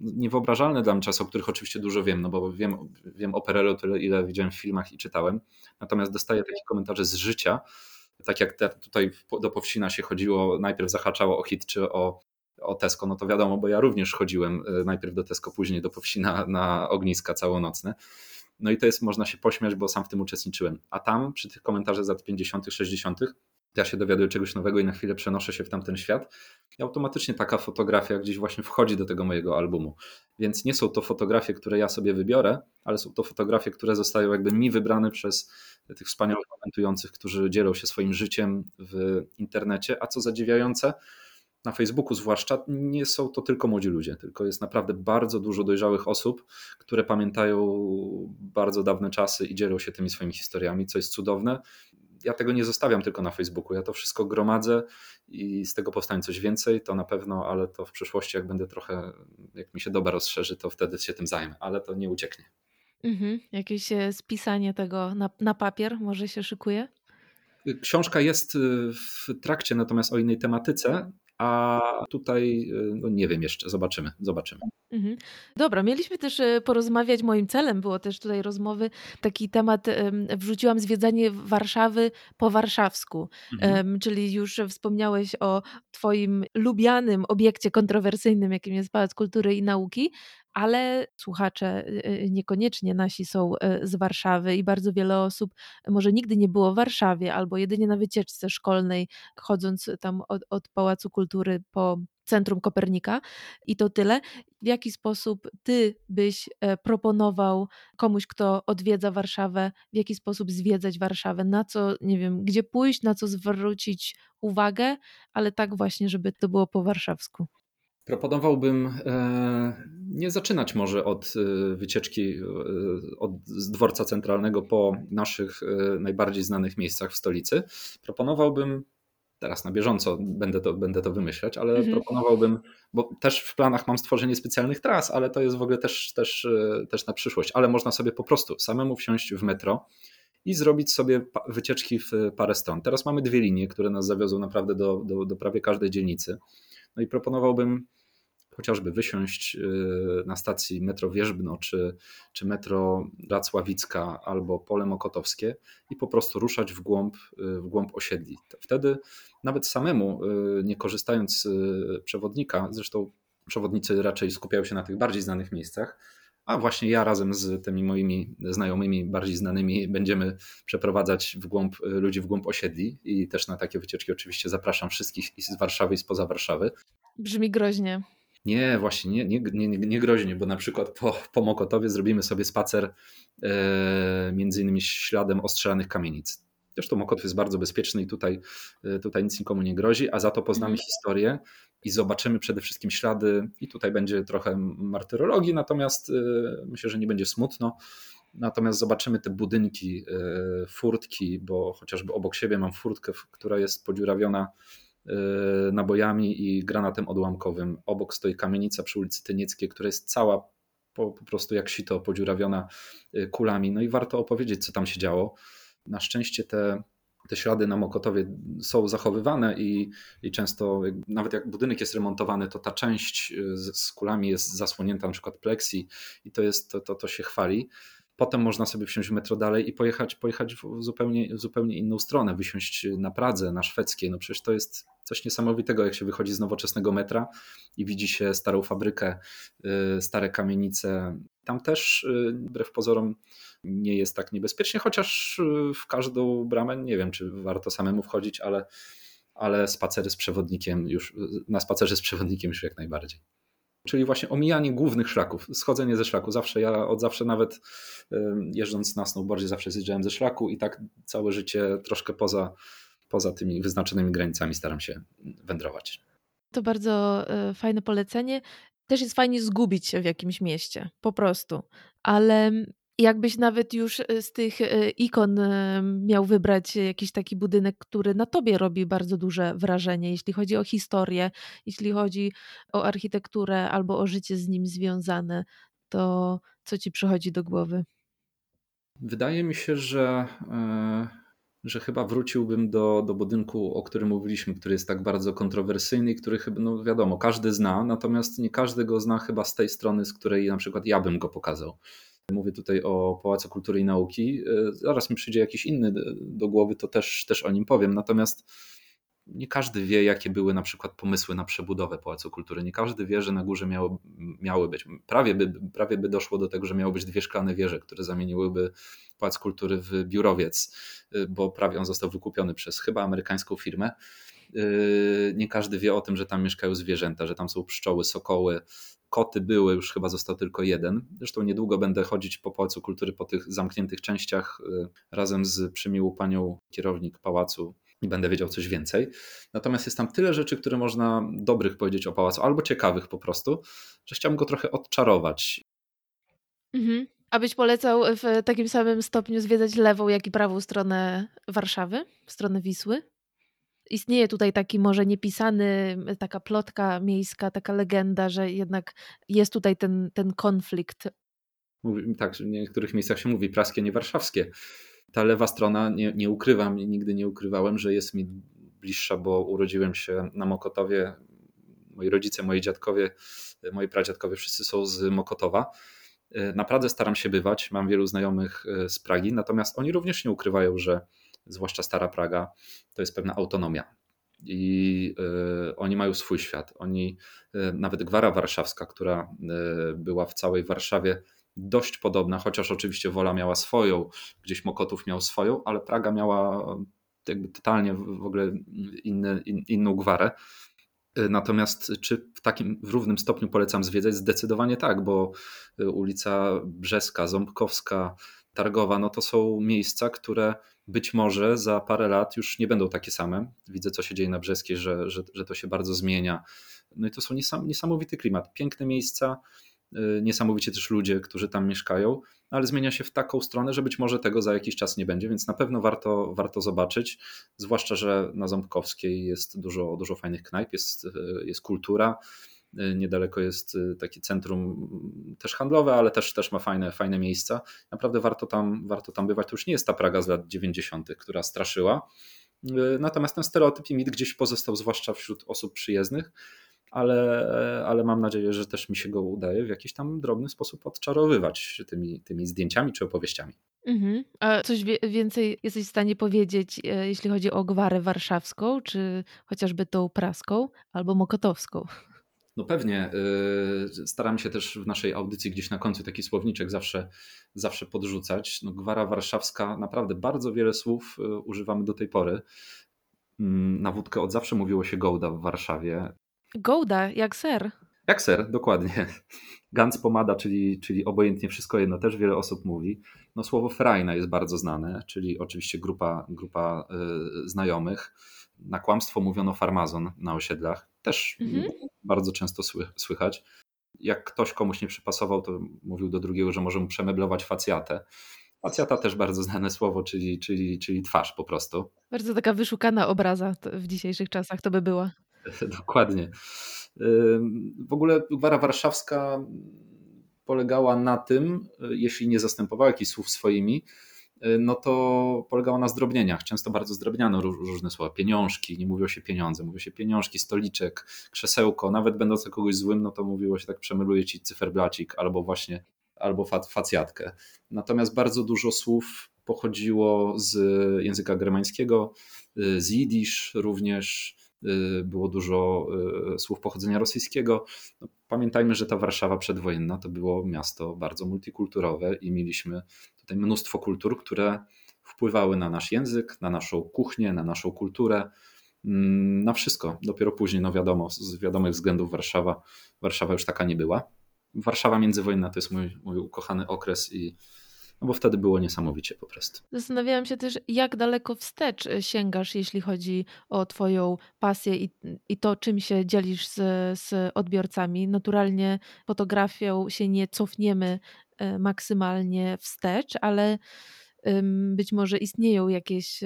niewyobrażalne dla mnie czasy, o których oczywiście dużo wiem, no bo wiem, wiem o Perelu tyle, ile widziałem w filmach i czytałem. Natomiast dostaję takie komentarze z życia, tak jak te, tutaj do Powsina się chodziło, najpierw zahaczało o hit czy o o Tesco, no to wiadomo, bo ja również chodziłem e, najpierw do Tesco, później do Powsi na, na ogniska całonocne. No i to jest, można się pośmiać, bo sam w tym uczestniczyłem. A tam przy tych komentarzach z lat 50., 60., ja się dowiaduję czegoś nowego i na chwilę przenoszę się w tamten świat. I automatycznie taka fotografia gdzieś właśnie wchodzi do tego mojego albumu. Więc nie są to fotografie, które ja sobie wybiorę, ale są to fotografie, które zostają jakby mi wybrane przez tych wspaniałych komentujących, którzy dzielą się swoim życiem w internecie. A co zadziwiające, na Facebooku zwłaszcza, nie są to tylko młodzi ludzie, tylko jest naprawdę bardzo dużo dojrzałych osób, które pamiętają bardzo dawne czasy i dzielą się tymi swoimi historiami, co jest cudowne. Ja tego nie zostawiam tylko na Facebooku, ja to wszystko gromadzę i z tego powstanie coś więcej, to na pewno, ale to w przyszłości, jak będę trochę, jak mi się doba rozszerzy, to wtedy się tym zajmę, ale to nie ucieknie. Mhm. Jakieś e, spisanie tego na, na papier może się szykuje? Książka jest w trakcie, natomiast o innej tematyce, a tutaj no nie wiem jeszcze, zobaczymy, zobaczymy. Mhm. Dobra, mieliśmy też e, porozmawiać, moim celem było też tutaj rozmowy, taki temat, wrzuciłam zwiedzanie Warszawy po warszawsku, mhm. czyli już wspomniałeś o twoim lubianym obiekcie kontrowersyjnym, jakim jest Pałac Kultury i Nauki, ale słuchacze y, y, niekoniecznie nasi są y, z Warszawy i bardzo wiele osób może nigdy nie było w Warszawie albo jedynie na wycieczce szkolnej, chodząc tam od, od Pałacu Kultury po Centrum Kopernika i to tyle. W jaki sposób ty byś e, proponował komuś, kto odwiedza Warszawę, w jaki sposób zwiedzać Warszawę, na co, nie wiem, gdzie pójść, na co zwrócić uwagę, ale tak właśnie, żeby to było po warszawsku. Proponowałbym e, nie zaczynać może od e, wycieczki od, z dworca centralnego po naszych najbardziej znanych miejscach w stolicy. Proponowałbym teraz na bieżąco będę to, będę to wymyślać, ale mhm. proponowałbym, bo też w planach mam stworzenie specjalnych tras, ale to jest w ogóle też, też, e, też na przyszłość, ale można sobie po prostu samemu wsiąść w metro i zrobić sobie wycieczki w parę stron. Teraz mamy dwie linie, które nas zawiozą naprawdę do, do, do prawie każdej dzielnicy. No i proponowałbym chociażby wysiąść y, na stacji metro Wierzbno czy, czy metro Racławicka albo Pole Mokotowskie i po prostu ruszać w głąb, y, w głąb osiedli. Wtedy nawet samemu, y, nie korzystając z przewodnika, zresztą przewodnicy raczej skupiają się na tych bardziej znanych miejscach, a właśnie ja razem z tymi moimi znajomymi, bardziej znanymi, będziemy przeprowadzać w głąb, ludzi w głąb osiedli i też na takie wycieczki oczywiście zapraszam wszystkich i z Warszawy i spoza Warszawy. Brzmi groźnie. Nie, właśnie nie, nie, nie, nie groźnie, bo na przykład po, po Mokotowie zrobimy sobie spacer e, między innymi śladem ostrzelonych kamienic. Zresztą Mokotów jest bardzo bezpieczny i tutaj, e, tutaj nic nikomu nie grozi, a za to poznamy mhm. historię i zobaczymy przede wszystkim ślady i tutaj będzie trochę martyrologii, natomiast e, myślę, że nie będzie smutno. Natomiast zobaczymy te budynki, furtki, bo chociażby obok siebie mam furtkę, która jest podziurawiona nabojami i granatem odłamkowym. Obok stoi kamienica przy ulicy Tynieckiej, która jest cała po, po prostu jak sito podziurawiona y, kulami. No i warto opowiedzieć, co tam się działo. Na szczęście te, te ślady na Mokotowie są zachowywane i, i często, nawet jak budynek jest remontowany, to ta część y, z, z kulami jest zasłonięta na przykład pleksji i to, jest, to, to, to się chwali. Potem można sobie wsiąść w metro dalej i pojechać, pojechać w zupełnie, w zupełnie inną stronę, wysiąść na Pradze, na szwedzkie. No przecież to jest coś niesamowitego, jak się wychodzi z nowoczesnego metra i widzi się starą fabrykę, y, stare kamienice. Tam też, y, wbrew pozorom, nie jest tak niebezpiecznie, chociaż y, w każdą bramę nie wiem, czy warto samemu wchodzić, ale, ale spacery z przewodnikiem już, na spacerze z przewodnikiem już jak najbardziej czyli właśnie omijanie głównych szlaków, schodzenie ze szlaku. Zawsze ja od zawsze nawet jeżdżąc na snowboardzie zawsze zjeżdżałem ze szlaku i tak całe życie troszkę poza, poza tymi wyznaczonymi granicami staram się wędrować. To bardzo e, fajne polecenie. Też jest fajnie zgubić się w jakimś mieście, po prostu. Ale Jakbyś nawet już e, z tych e, ikon e, miał wybrać jakiś taki budynek, który na tobie robi bardzo duże wrażenie, jeśli chodzi o historię, jeśli chodzi o architekturę albo o życie z nim związane, to co ci przychodzi do głowy? Wydaje mi się, że, że chyba wróciłbym do, do budynku, o którym mówiliśmy, który jest tak bardzo kontrowersyjny i który chyba, no wiadomo, każdy zna, natomiast nie każdy go zna chyba z tej strony, z której na przykład ja bym go pokazał. Mówię tutaj o Pałacu Kultury i Nauki. E, zaraz mi przyjdzie jakiś inny do głowy, to też, też o nim powiem. Natomiast nie każdy wie, jakie były na przykład pomysły na przebudowę Pałacu Kultury. Nie każdy wie, że na górze miało, miały być, prawie by, prawie by doszło do tego, że miały być dwie szklane wieże, które zamieniłyby Pałac Kultury w biurowiec, e, bo prawie on został wykupiony przez chyba amerykańską firmę. E, nie każdy wie o tym, że tam mieszkają zwierzęta, że tam są pszczoły, sokoły, koty były, już chyba został tylko jeden. Zresztą niedługo będę chodzić po Pałacu Kultury, po tych zamkniętych częściach y, razem z przymiłą panią kierownik pałacu i będę wiedział coś więcej. Natomiast jest tam tyle rzeczy, które można dobrych powiedzieć o pałacu, albo ciekawych po prostu, że chciałbym go trochę odczarować. Mhm. A polecał w takim samym stopniu zwiedzać lewą, jak i prawą stronę Warszawy, stronę Wisły? Istnieje tutaj taki może niepisany, taka plotka miejska, taka legenda, że jednak jest tutaj ten, ten konflikt. Mówi, tak, w niektórych miejscach się mówi praskie, nie warszawskie. Ta lewa strona, nie, nie ukrywam, nigdy nie ukrywałem, że jest mi bliższa, bo urodziłem się na Mokotowie. Moi rodzice, moi dziadkowie, moi pradziadkowie wszyscy są z Mokotowa. Naprawdę staram się bywać, mam wielu znajomych z Pragi, natomiast oni również nie ukrywają, że zwłaszcza Stara Praga to jest pewna autonomia i y, oni mają swój świat. Oni, y, nawet Gwara Warszawska, która y, była w całej Warszawie dość podobna, chociaż oczywiście Wola miała swoją, gdzieś Mokotów miał swoją, ale Praga miała jakby totalnie w ogóle inny, in, inną gwarę. Natomiast czy w takim w równym stopniu polecam zwiedzać? Zdecydowanie tak, bo ulica Brzeska, Ząbkowska, Targowa, no to są miejsca, które być może za parę lat już nie będą takie same. Widzę, co się dzieje na Brzeskiej, że, że, że to się bardzo zmienia. No i to są niesam, niesamowity klimat. Piękne miejsca, y, niesamowicie też ludzie, którzy tam mieszkają, ale zmienia się w taką stronę, że być może tego za jakiś czas nie będzie, więc na pewno warto, warto zobaczyć. Zwłaszcza, że na Ząbkowskiej jest dużo, dużo fajnych knajp, jest, y, jest kultura niedaleko jest y, takie centrum mm, też handlowe, ale też, też ma fajne, fajne miejsca. Naprawdę warto tam, warto tam bywać. To już nie jest ta Praga z lat 90., która straszyła. Y, natomiast ten stereotyp i mit gdzieś pozostał, zwłaszcza wśród osób przyjezdnych, ale, ale mam nadzieję, że też mi się go udaje w jakiś tam drobny sposób odczarowywać tymi, tymi zdjęciami czy opowieściami. Mhm. A coś więcej jesteś w stanie powiedzieć, jeśli chodzi o gwarę warszawską, czy chociażby tą praską albo mokotowską? No pewnie. Y, staram się też w naszej audycji gdzieś na końcu taki słowniczek zawsze, zawsze podrzucać. No, Gwara warszawska, naprawdę bardzo wiele słów y, używamy do tej pory. Mm, na wódkę od zawsze mówiło się gołda w Warszawie. Gołda, jak ser. Jak ser, dokładnie. Gans pomada, czyli, czyli obojętnie wszystko jedno, też wiele osób mówi. No, słowo frajna jest bardzo znane, czyli oczywiście grupa, grupa y, znajomych. Na kłamstwo mówiono farmazon na osiedlach też mhm. bardzo często słychać. Jak ktoś komuś nie przypasował, to mówił do drugiego, że może mu przemeblować facjatę. Facjata też bardzo znane słowo, czyli, czyli, czyli twarz po prostu. Bardzo taka wyszukana obraza w dzisiejszych czasach to by była. Dokładnie. W ogóle gwara warszawska polegała na tym, jeśli nie zastępowała jakichś słów swoimi, Y, no to polegało na zdrobnieniach. Często bardzo zdrobniano różne słowa. Pieniążki, nie mówiło się pieniądze, mówiło się pieniążki, stoliczek, krzesełko. Nawet będąc kogoś złym, no to mówiło się tak przemyluje ci cyferblacik albo właśnie albo facjatkę. Natomiast bardzo dużo słów pochodziło z języka germańskiego, y, z jidysz również, y, było dużo słów pochodzenia rosyjskiego. No, pamiętajmy, że ta Warszawa przedwojenna to było miasto bardzo multikulturowe i mieliśmy tutaj mnóstwo kultur, które wpływały na nasz język, na naszą kuchnię, na naszą kulturę, mm, na wszystko. Dopiero później, no wiadomo, z wiadomych względów Warszawa, Warszawa już taka nie była. Warszawa międzywojenna to jest mój, mój ukochany okres i no bo wtedy było niesamowicie po prostu. Zastanawiałam się też, jak daleko wstecz e, sięgasz, jeśli chodzi o Twoją pasję i, i to, czym się dzielisz z, z odbiorcami. Naturalnie fotografią się nie cofniemy maksymalnie wstecz, ale być może istnieją jakieś,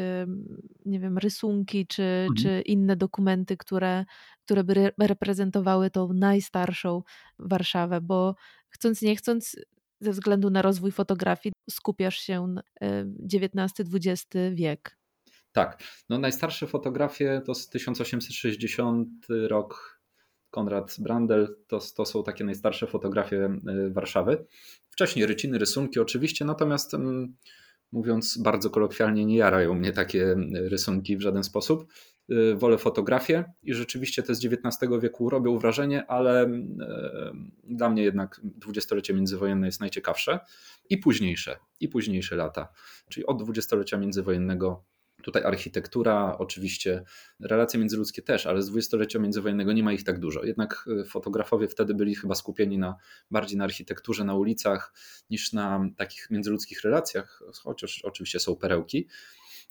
nie wiem, rysunki czy, mhm. czy inne dokumenty, które, które by reprezentowały tą najstarszą Warszawę, bo chcąc nie chcąc, ze względu na rozwój fotografii skupiasz się na XIX-XX wiek. Tak. No najstarsze fotografie to z 1860 rok Konrad Brandel, to, to są takie najstarsze fotografie e, Warszawy. Wcześniej ryciny, rysunki oczywiście, natomiast mm, mówiąc bardzo kolokwialnie, nie jarają mnie takie rysunki w żaden sposób. Y, wolę fotografię i rzeczywiście te z XIX wieku robią wrażenie, ale y, dla mnie jednak dwudziestolecie międzywojenne jest najciekawsze i późniejsze, i późniejsze lata. Czyli od dwudziestolecia międzywojennego Tutaj architektura, oczywiście relacje międzyludzkie też, ale z dwudziestolecia międzywojennego nie ma ich tak dużo. Jednak y, fotografowie wtedy byli chyba skupieni na, bardziej na architekturze, na ulicach, niż na takich międzyludzkich relacjach, chociaż oczywiście są perełki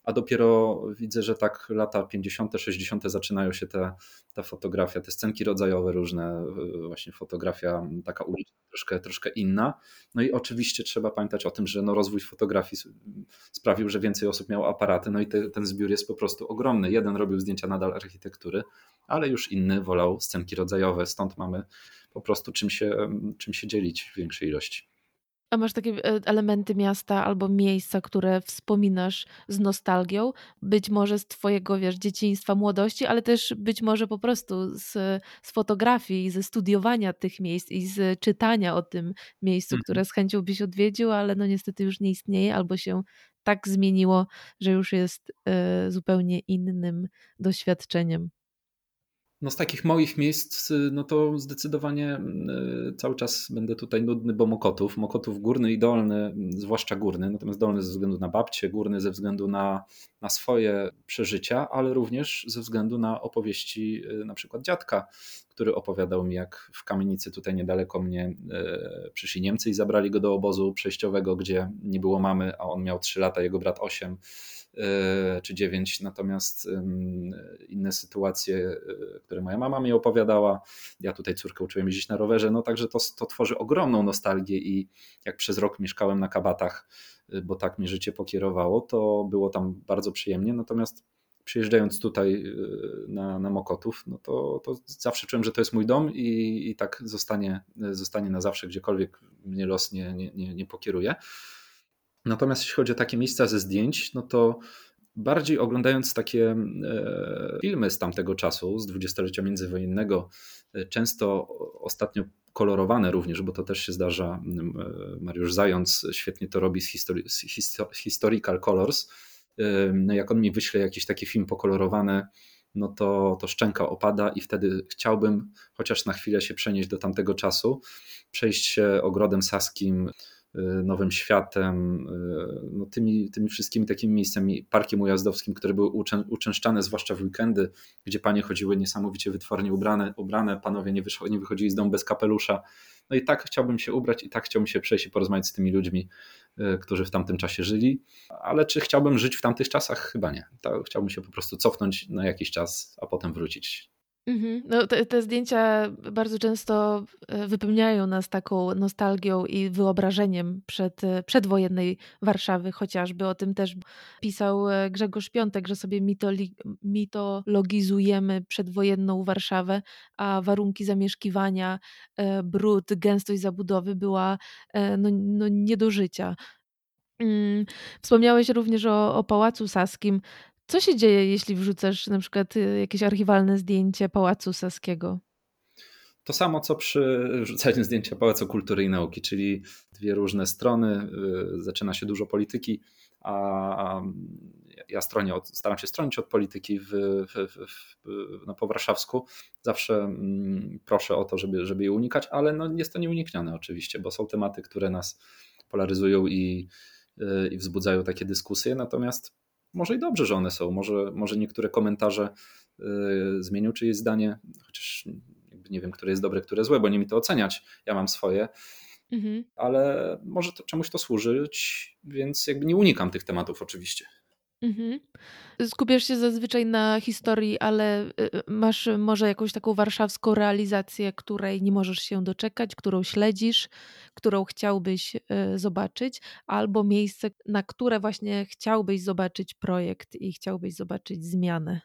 a dopiero widzę, że tak lata 50., 60. zaczynają się te, ta fotografia, te scenki rodzajowe różne, właśnie fotografia taka uliczna, troszkę, troszkę inna. No i oczywiście trzeba pamiętać o tym, że no rozwój fotografii sprawił, że więcej osób miało aparaty, no i te, ten zbiór jest po prostu ogromny. Jeden robił zdjęcia nadal architektury, ale już inny wolał scenki rodzajowe, stąd mamy po prostu czym się, czym się dzielić w większej ilości. A masz takie e, elementy miasta albo miejsca, które wspominasz z nostalgią? Być może z twojego, wiesz, dzieciństwa, młodości, ale też być może po prostu z, z fotografii, ze studiowania tych miejsc i z czytania o tym miejscu, Mhm. które z chęcią byś odwiedził, ale no niestety już nie istnieje albo się tak zmieniło, że już jest y, zupełnie innym doświadczeniem. No z takich moich miejsc, no to zdecydowanie y, cały czas będę tutaj nudny, bo Mokotów. Mokotów górny i dolny, zwłaszcza górny, natomiast dolny ze względu na babcie, górny ze względu na, na swoje przeżycia, ale również ze względu na opowieści y, na przykład dziadka, który opowiadał mi, jak w kamienicy tutaj niedaleko mnie y, przyszli Niemcy i zabrali go do obozu przejściowego, gdzie nie było mamy, a on miał 3 lata, jego brat 8 E, czy dziewięć, natomiast inne sytuacje, e, które moja mama mi opowiadała, ja tutaj córkę uczyłem jeździć na rowerze, no także to, to tworzy ogromną nostalgię i jak przez rok mieszkałem na kabatach, e, bo tak mi życie pokierowało, to było tam bardzo przyjemnie, natomiast przyjeżdżając tutaj na, na Mokotów, no to, to zawsze czułem, że to jest mój dom i, i tak zostanie, zostanie na zawsze, gdziekolwiek mnie los nie, nie, nie, nie pokieruje. Natomiast jeśli chodzi o takie miejsca ze zdjęć, no to bardziej oglądając takie e, filmy z tamtego czasu, z dwudziestolecia międzywojennego, e, często ostatnio kolorowane również, bo to też się zdarza. E, Mariusz Zając świetnie to robi z, histori z Historical Colors. No jak on mi wyśle jakiś taki film pokolorowany, no to, to szczęka opada i wtedy chciałbym chociaż na chwilę się przenieść do tamtego czasu, przejść się ogrodem saskim, Nowym Światem, y, no tymi, tymi wszystkimi takimi miejscami, parkiem ujazdowskim, które były uczę, uczęszczane, zwłaszcza w weekendy, gdzie panie chodziły niesamowicie wytwornie ubrane, ubrane panowie nie, wyszło, nie wychodzili z domu bez kapelusza. No i tak chciałbym się ubrać i tak chciałbym się przejść i porozmawiać z tymi ludźmi, y, którzy w tamtym czasie żyli. Ale czy chciałbym żyć w tamtych czasach? Chyba nie. chciałbym się po prostu cofnąć na jakiś czas, a potem wrócić Mhm. No, te, te, zdjęcia bardzo często e, wypełniają nas taką nostalgią i wyobrażeniem przed, e, przedwojennej Warszawy, chociażby o tym też pisał e, Grzegorz Piątek, że sobie mitoli, mitologizujemy przedwojenną Warszawę, a warunki zamieszkiwania, brud, gęstość zabudowy była no, no nie do życia. Mm, wspomniałeś również o, o Pałacu Saskim. Co się dzieje, jeśli wrzucasz na przykład y, jakieś archiwalne zdjęcie Pałacu Saskiego? To samo, co przy rzucaniu zdjęcia Pałacu Kultury i Nauki, czyli dwie różne strony. Y, zaczyna się dużo polityki, a ja stronię od, staram się stronić od polityki w, w, w, no po warszawsku. Zawsze mm, proszę o to, żeby, żeby je unikać, ale no jest to nieuniknione oczywiście, bo są tematy, które nas polaryzują i, y, i wzbudzają takie dyskusje. Natomiast może i dobrze, że one są. Może, może niektóre komentarze y, zmienią czyjeś zdanie, chociaż nie wiem, które jest dobre, które złe, bo nie mi to oceniać. Ja mam swoje. Mhm. Ale może to, czemuś to służyć, więc jakby nie unikam tych tematów oczywiście. Mhm. Skupiasz się zazwyczaj na historii, ale y, masz może jakąś taką warszawską realizację, której nie możesz się doczekać, którą śledzisz, którą chciałbyś y, zobaczyć, albo miejsce, na które właśnie chciałbyś zobaczyć projekt i chciałbyś zobaczyć zmianę.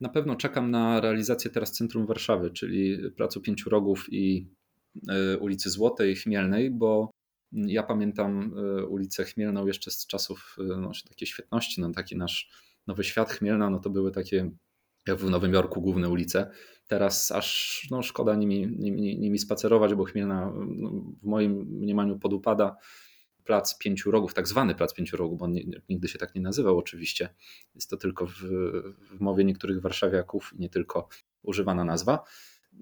Na pewno czekam na realizację teraz Centrum Warszawy, czyli Placu Pięciu Rogów i y, ulicy Złotej, Chmielnej, bo ja pamiętam e, ulicę Chmielną jeszcze z czasów e, no, takiej świetności, no, taki nasz Nowy Świat Chmielna, no to były takie jak w Nowym Jorku główne ulice. Teraz aż no, szkoda nimi, nimi, nimi spacerować, bo Chmielna no, w moim mniemaniu podupada. Plac Pięciu Rogów, tak zwany Plac Pięciu Rogów, bo on nigdy się tak nie nazywał oczywiście. Jest to tylko w, w mowie niektórych warszawiaków i nie tylko używana nazwa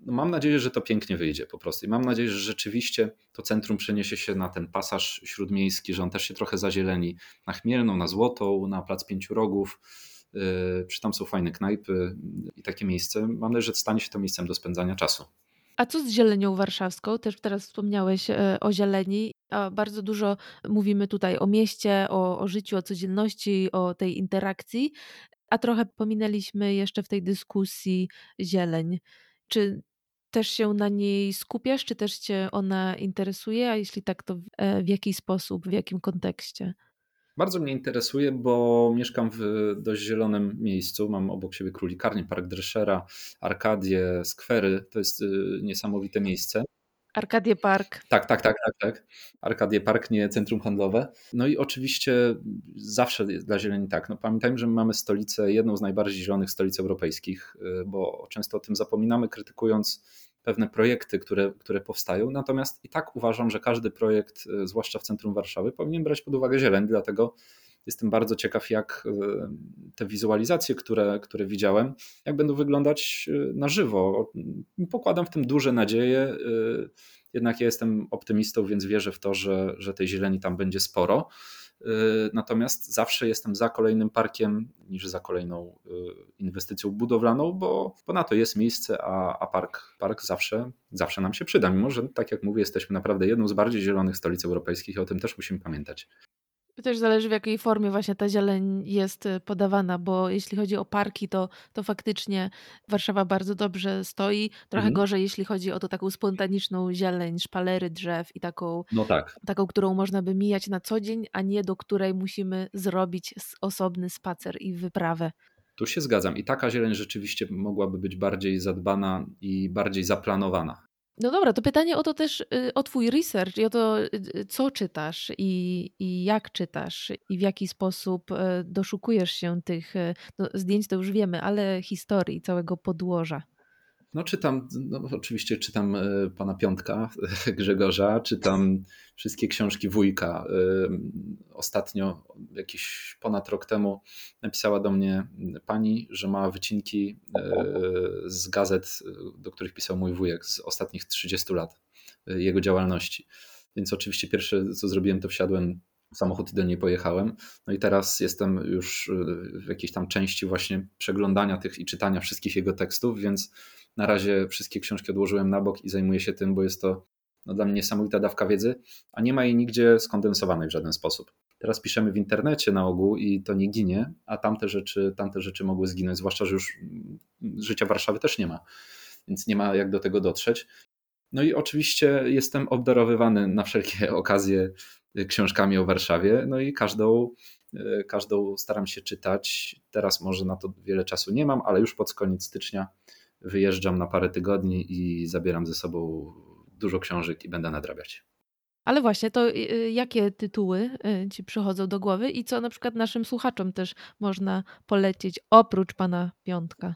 no mam nadzieję, że to pięknie wyjdzie po prostu. I mam nadzieję, że rzeczywiście to centrum przeniesie się na ten pasaż śródmiejski, że on też się trochę zazieleni na Chmielną, na Złotą, na Plac Pięciu Rogów. Przy tam są fajne knajpy i takie miejsce. Mam nadzieję, że stanie się to miejscem do spędzania czasu. A co z zielenią warszawską? Też teraz wspomniałeś e, o zieleni. A bardzo dużo mówimy tutaj o mieście, o, o życiu, o codzienności, o tej interakcji, a trochę pominęliśmy jeszcze w tej dyskusji zieleń. Czy też się na niej skupiasz, czy też cię ona interesuje, a jeśli tak, to w, e, w jaki sposób, w jakim kontekście? Bardzo mnie interesuje, bo mieszkam w dość zielonym miejscu. Mam obok siebie królikarnię, park Dreszera, arkadię, skwery. To jest y, niesamowite miejsce. Arkadie Park. Tak, tak, tak, tak, tak. Arkadie Park, nie centrum handlowe. No i oczywiście zawsze dla zieleni tak. No pamiętajmy, że my mamy stolicę, jedną z najbardziej zielonych stolic europejskich, y, bo często o tym zapominamy, krytykując pewne projekty, które, które powstają. Natomiast i tak uważam, że każdy projekt, y, zwłaszcza w centrum Warszawy, powinien brać pod uwagę zieleń, dlatego jestem bardzo ciekaw, jak y, te wizualizacje, które, które widziałem, jak będą wyglądać y, na żywo. Pokładam w tym duże nadzieje. Jednak ja jestem optymistą, więc wierzę w to, że, że tej zieleni tam będzie sporo. Y, natomiast zawsze jestem za kolejnym parkiem niż za kolejną y, inwestycją budowlaną, bo, bo na to jest miejsce, a, a park, park zawsze, zawsze nam się przyda. Mimo, że tak jak mówię, jesteśmy naprawdę jedną z bardziej zielonych stolic europejskich i o tym też musimy pamiętać. To też zależy w jakiej formie właśnie ta zieleń jest y, podawana, bo jeśli chodzi o parki, to, to faktycznie Warszawa bardzo dobrze stoi. Trochę mhm. gorzej, jeśli chodzi o to taką spontaniczną zieleń, szpalery drzew i taką, no tak. taką, którą można by mijać na co dzień, a nie do której musimy zrobić osobny spacer i wyprawę. Tu się zgadzam. I taka zieleń rzeczywiście mogłaby być bardziej zadbana i bardziej zaplanowana. No dobra, to pytanie o to też, y, o Twój research i o to, y, y, co czytasz i, i jak czytasz i w jaki sposób doszukujesz się tych no, zdjęć, to już wiemy, ale historii, całego podłoża. No czytam, no oczywiście czytam e, pana Piątka Grzegorza, czytam wszystkie książki wujka. E, ostatnio, jakiś ponad rok temu, napisała do mnie pani, że ma wycinki e, z gazet, do których pisał mój wujek z ostatnich 30 lat jego działalności. Więc oczywiście pierwsze, co zrobiłem, to wsiadłem w samochód i do niej pojechałem. No i teraz jestem już w jakiejś tam części właśnie przeglądania tych i czytania wszystkich jego tekstów, więc na razie wszystkie książki odłożyłem na bok i zajmuję się tym, bo jest to no, dla mnie niesamowita dawka wiedzy, a nie ma jej nigdzie skondensowanej w żaden sposób. Teraz piszemy w internecie na ogół i to nie ginie, a tamte rzeczy, tamte rzeczy mogły zginąć, zwłaszcza, że już życia Warszawy też nie ma, więc nie ma jak do tego dotrzeć. No i oczywiście jestem obdarowywany na wszelkie okazje książkami o Warszawie, no i każdą, każdą staram się czytać. Teraz może na to wiele czasu nie mam, ale już pod koniec stycznia wyjeżdżam na parę tygodni i zabieram ze sobą dużo książek i będę nadrabiać. Ale właśnie, to y, y, jakie tytuły y, ci przychodzą do głowy i co na przykład naszym słuchaczom też można polecić oprócz pana Piątka?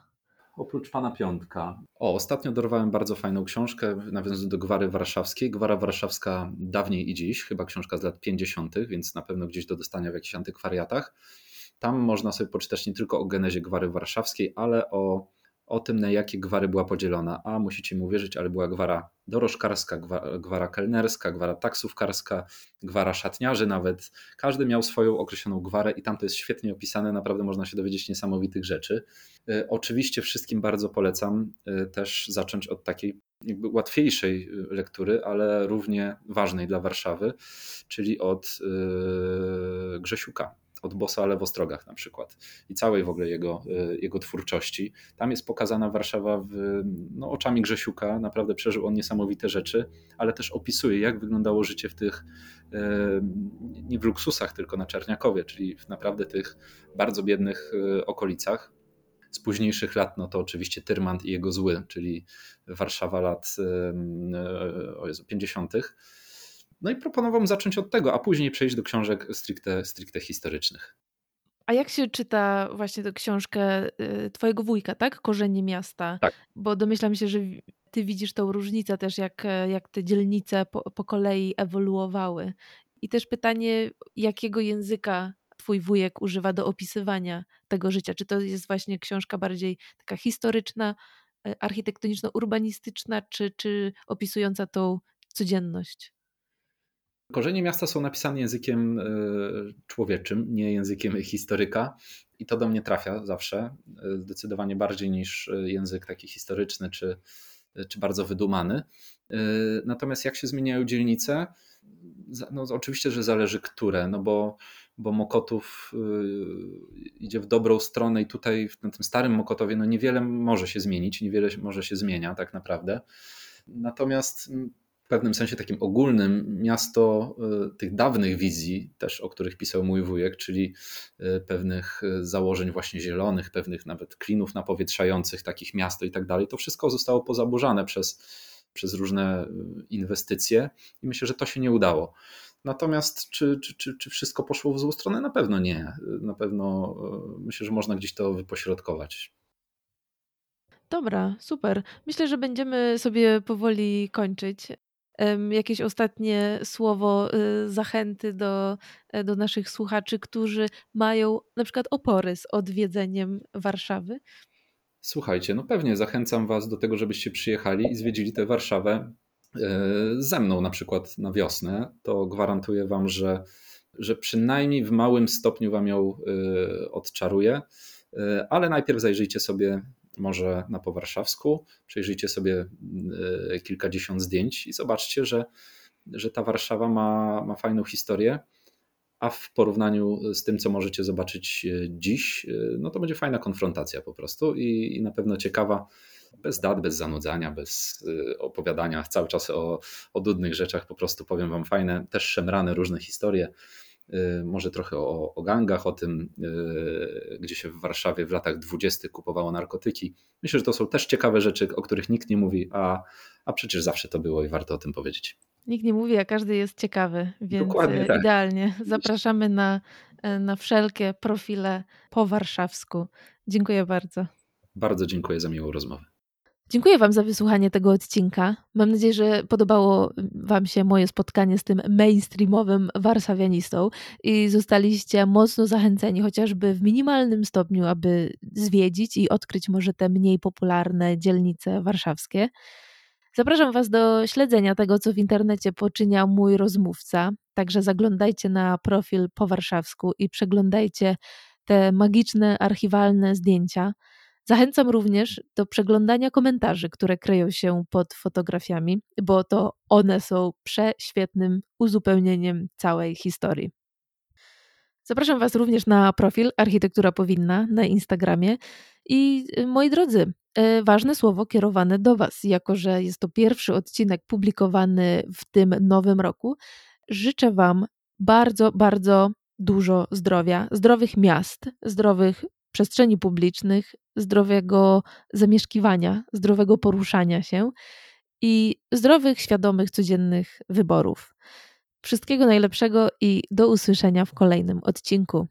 Oprócz pana Piątka. O, ostatnio dorwałem bardzo fajną książkę, nawiązując do Gwary Warszawskiej. Gwara Warszawska dawniej i dziś, chyba książka z lat 50., więc na pewno gdzieś do dostania w jakichś antykwariatach. Tam można sobie poczytać nie tylko o genezie Gwary Warszawskiej, ale o o tym, na jakie gwary była podzielona. A musicie mi uwierzyć, ale była gwara dorożkarska, gwara kelnerska, gwara taksówkarska, gwara szatniarzy nawet. Każdy miał swoją określoną gwarę i tam to jest świetnie opisane, naprawdę można się dowiedzieć niesamowitych rzeczy. E, oczywiście wszystkim bardzo polecam e, też zacząć od takiej jakby łatwiejszej e, lektury, ale równie ważnej dla Warszawy, czyli od Grzesiuka od Bosa ale w na przykład i całej w ogóle jego, e, jego twórczości. Tam jest pokazana Warszawa w, no, oczami Grzesiuka, naprawdę przeżył on niesamowite rzeczy, ale też opisuje jak wyglądało życie w tych e, nie w luksusach, tylko na Czerniakowie, czyli w naprawdę tych bardzo biednych e, okolicach. Z późniejszych lat, no to oczywiście Tyrmand i jego zły, czyli Warszawa lat o Jezu, 50 no i proponowałbym zacząć od tego, a później przejść do książek stricte, stricte historycznych. A jak się czyta właśnie tę książkę y, twojego wujka, tak? Korzenie miasta. Tak. Bo domyślam się, że ty widzisz tą różnicę też, jak, jak te dzielnice po, po kolei ewoluowały. I też pytanie, jakiego języka twój wujek używa do opisywania tego życia? Czy to jest właśnie książka bardziej taka historyczna, y, architektoniczno-urbanistyczna, czy, czy opisująca tą codzienność? Korzenie miasta są napisane językiem e, człowieczym, nie językiem historyka. I to do mnie trafia zawsze, e, zdecydowanie bardziej niż e, język taki historyczny czy, czy bardzo wydumany. Natomiast jak się zmieniają dzielnice? No, oczywiście, że zależy które, no bo, bo Mokotów idzie w dobrą stronę i tutaj na tym starym Mokotowie no niewiele może się zmienić, niewiele może się zmienia tak naprawdę. Natomiast pewnym sensie takim ogólnym miasto y, tych dawnych wizji, też o których pisał mój wujek, czyli y, pewnych y, założeń właśnie zielonych, pewnych nawet klinów napowietrzających takich miasto i tak dalej, to wszystko zostało pozaburzane przez przez różne inwestycje i myślę, że to się nie udało. Natomiast czy, czy, czy, czy wszystko poszło w złą stronę? Na pewno nie. Na pewno myślę, że można gdzieś to wypośrodkować. Dobra, super. Myślę, że będziemy sobie powoli kończyć. Jakieś ostatnie słowo y, zachęty do, e, do naszych słuchaczy, którzy mają na przykład opory z odwiedzeniem Warszawy? Słuchajcie, no pewnie zachęcam Was do tego, żebyście przyjechali i zwiedzili tę Warszawę e, ze mną na przykład na wiosnę. To gwarantuję Wam, że, że przynajmniej w małym stopniu Wam ją e, odczaruję. Ale najpierw zajrzyjcie sobie może na powarszawsku, przejrzyjcie sobie e, kilkadziesiąt zdjęć i zobaczcie, że, że ta Warszawa ma, ma fajną historię, a w porównaniu z tym, co możecie zobaczyć e, dziś, e, no to będzie fajna konfrontacja po prostu i, i na pewno ciekawa, bez dat, bez zanudzania, bez opowiadania. Cały czas o, o dudnych rzeczach, po prostu powiem Wam fajne, też szemrane różne historie może trochę o, o gangach, o tym, y, gdzie się w Warszawie w latach dwudziestych kupowało narkotyki. Myślę, że to są też ciekawe rzeczy, o których nikt nie mówi, a, a przecież zawsze to było i warto o tym powiedzieć. Nikt nie mówi, a każdy jest ciekawy, więc Dokładnie, tak. idealnie. Zapraszamy na, na wszelkie profile po warszawsku. Dziękuję bardzo. Bardzo dziękuję za miłą rozmowę. Dziękuję Wam za wysłuchanie tego odcinka. Mam nadzieję, że podobało Wam się moje spotkanie z tym mainstreamowym warszawianistą i zostaliście mocno zachęceni, chociażby w minimalnym stopniu, aby zwiedzić i odkryć może te mniej popularne dzielnice warszawskie. Zapraszam Was do śledzenia tego, co w internecie poczynia mój rozmówca. Także zaglądajcie na profil po warszawsku i przeglądajcie te magiczne, archiwalne zdjęcia. Zachęcam również do przeglądania komentarzy, które kryją się pod fotografiami, bo to one są prześwietnym uzupełnieniem całej historii. Zapraszam Was również na profil Architektura Powinna na Instagramie. I y, moi drodzy, y, ważne słowo kierowane do Was, jako że jest to pierwszy odcinek publikowany w tym nowym roku. Życzę Wam bardzo, bardzo dużo zdrowia, zdrowych miast, zdrowych przestrzeni publicznych, zdrowego zamieszkiwania, zdrowego poruszania się i zdrowych, świadomych, codziennych wyborów. Wszystkiego najlepszego i do usłyszenia w kolejnym odcinku.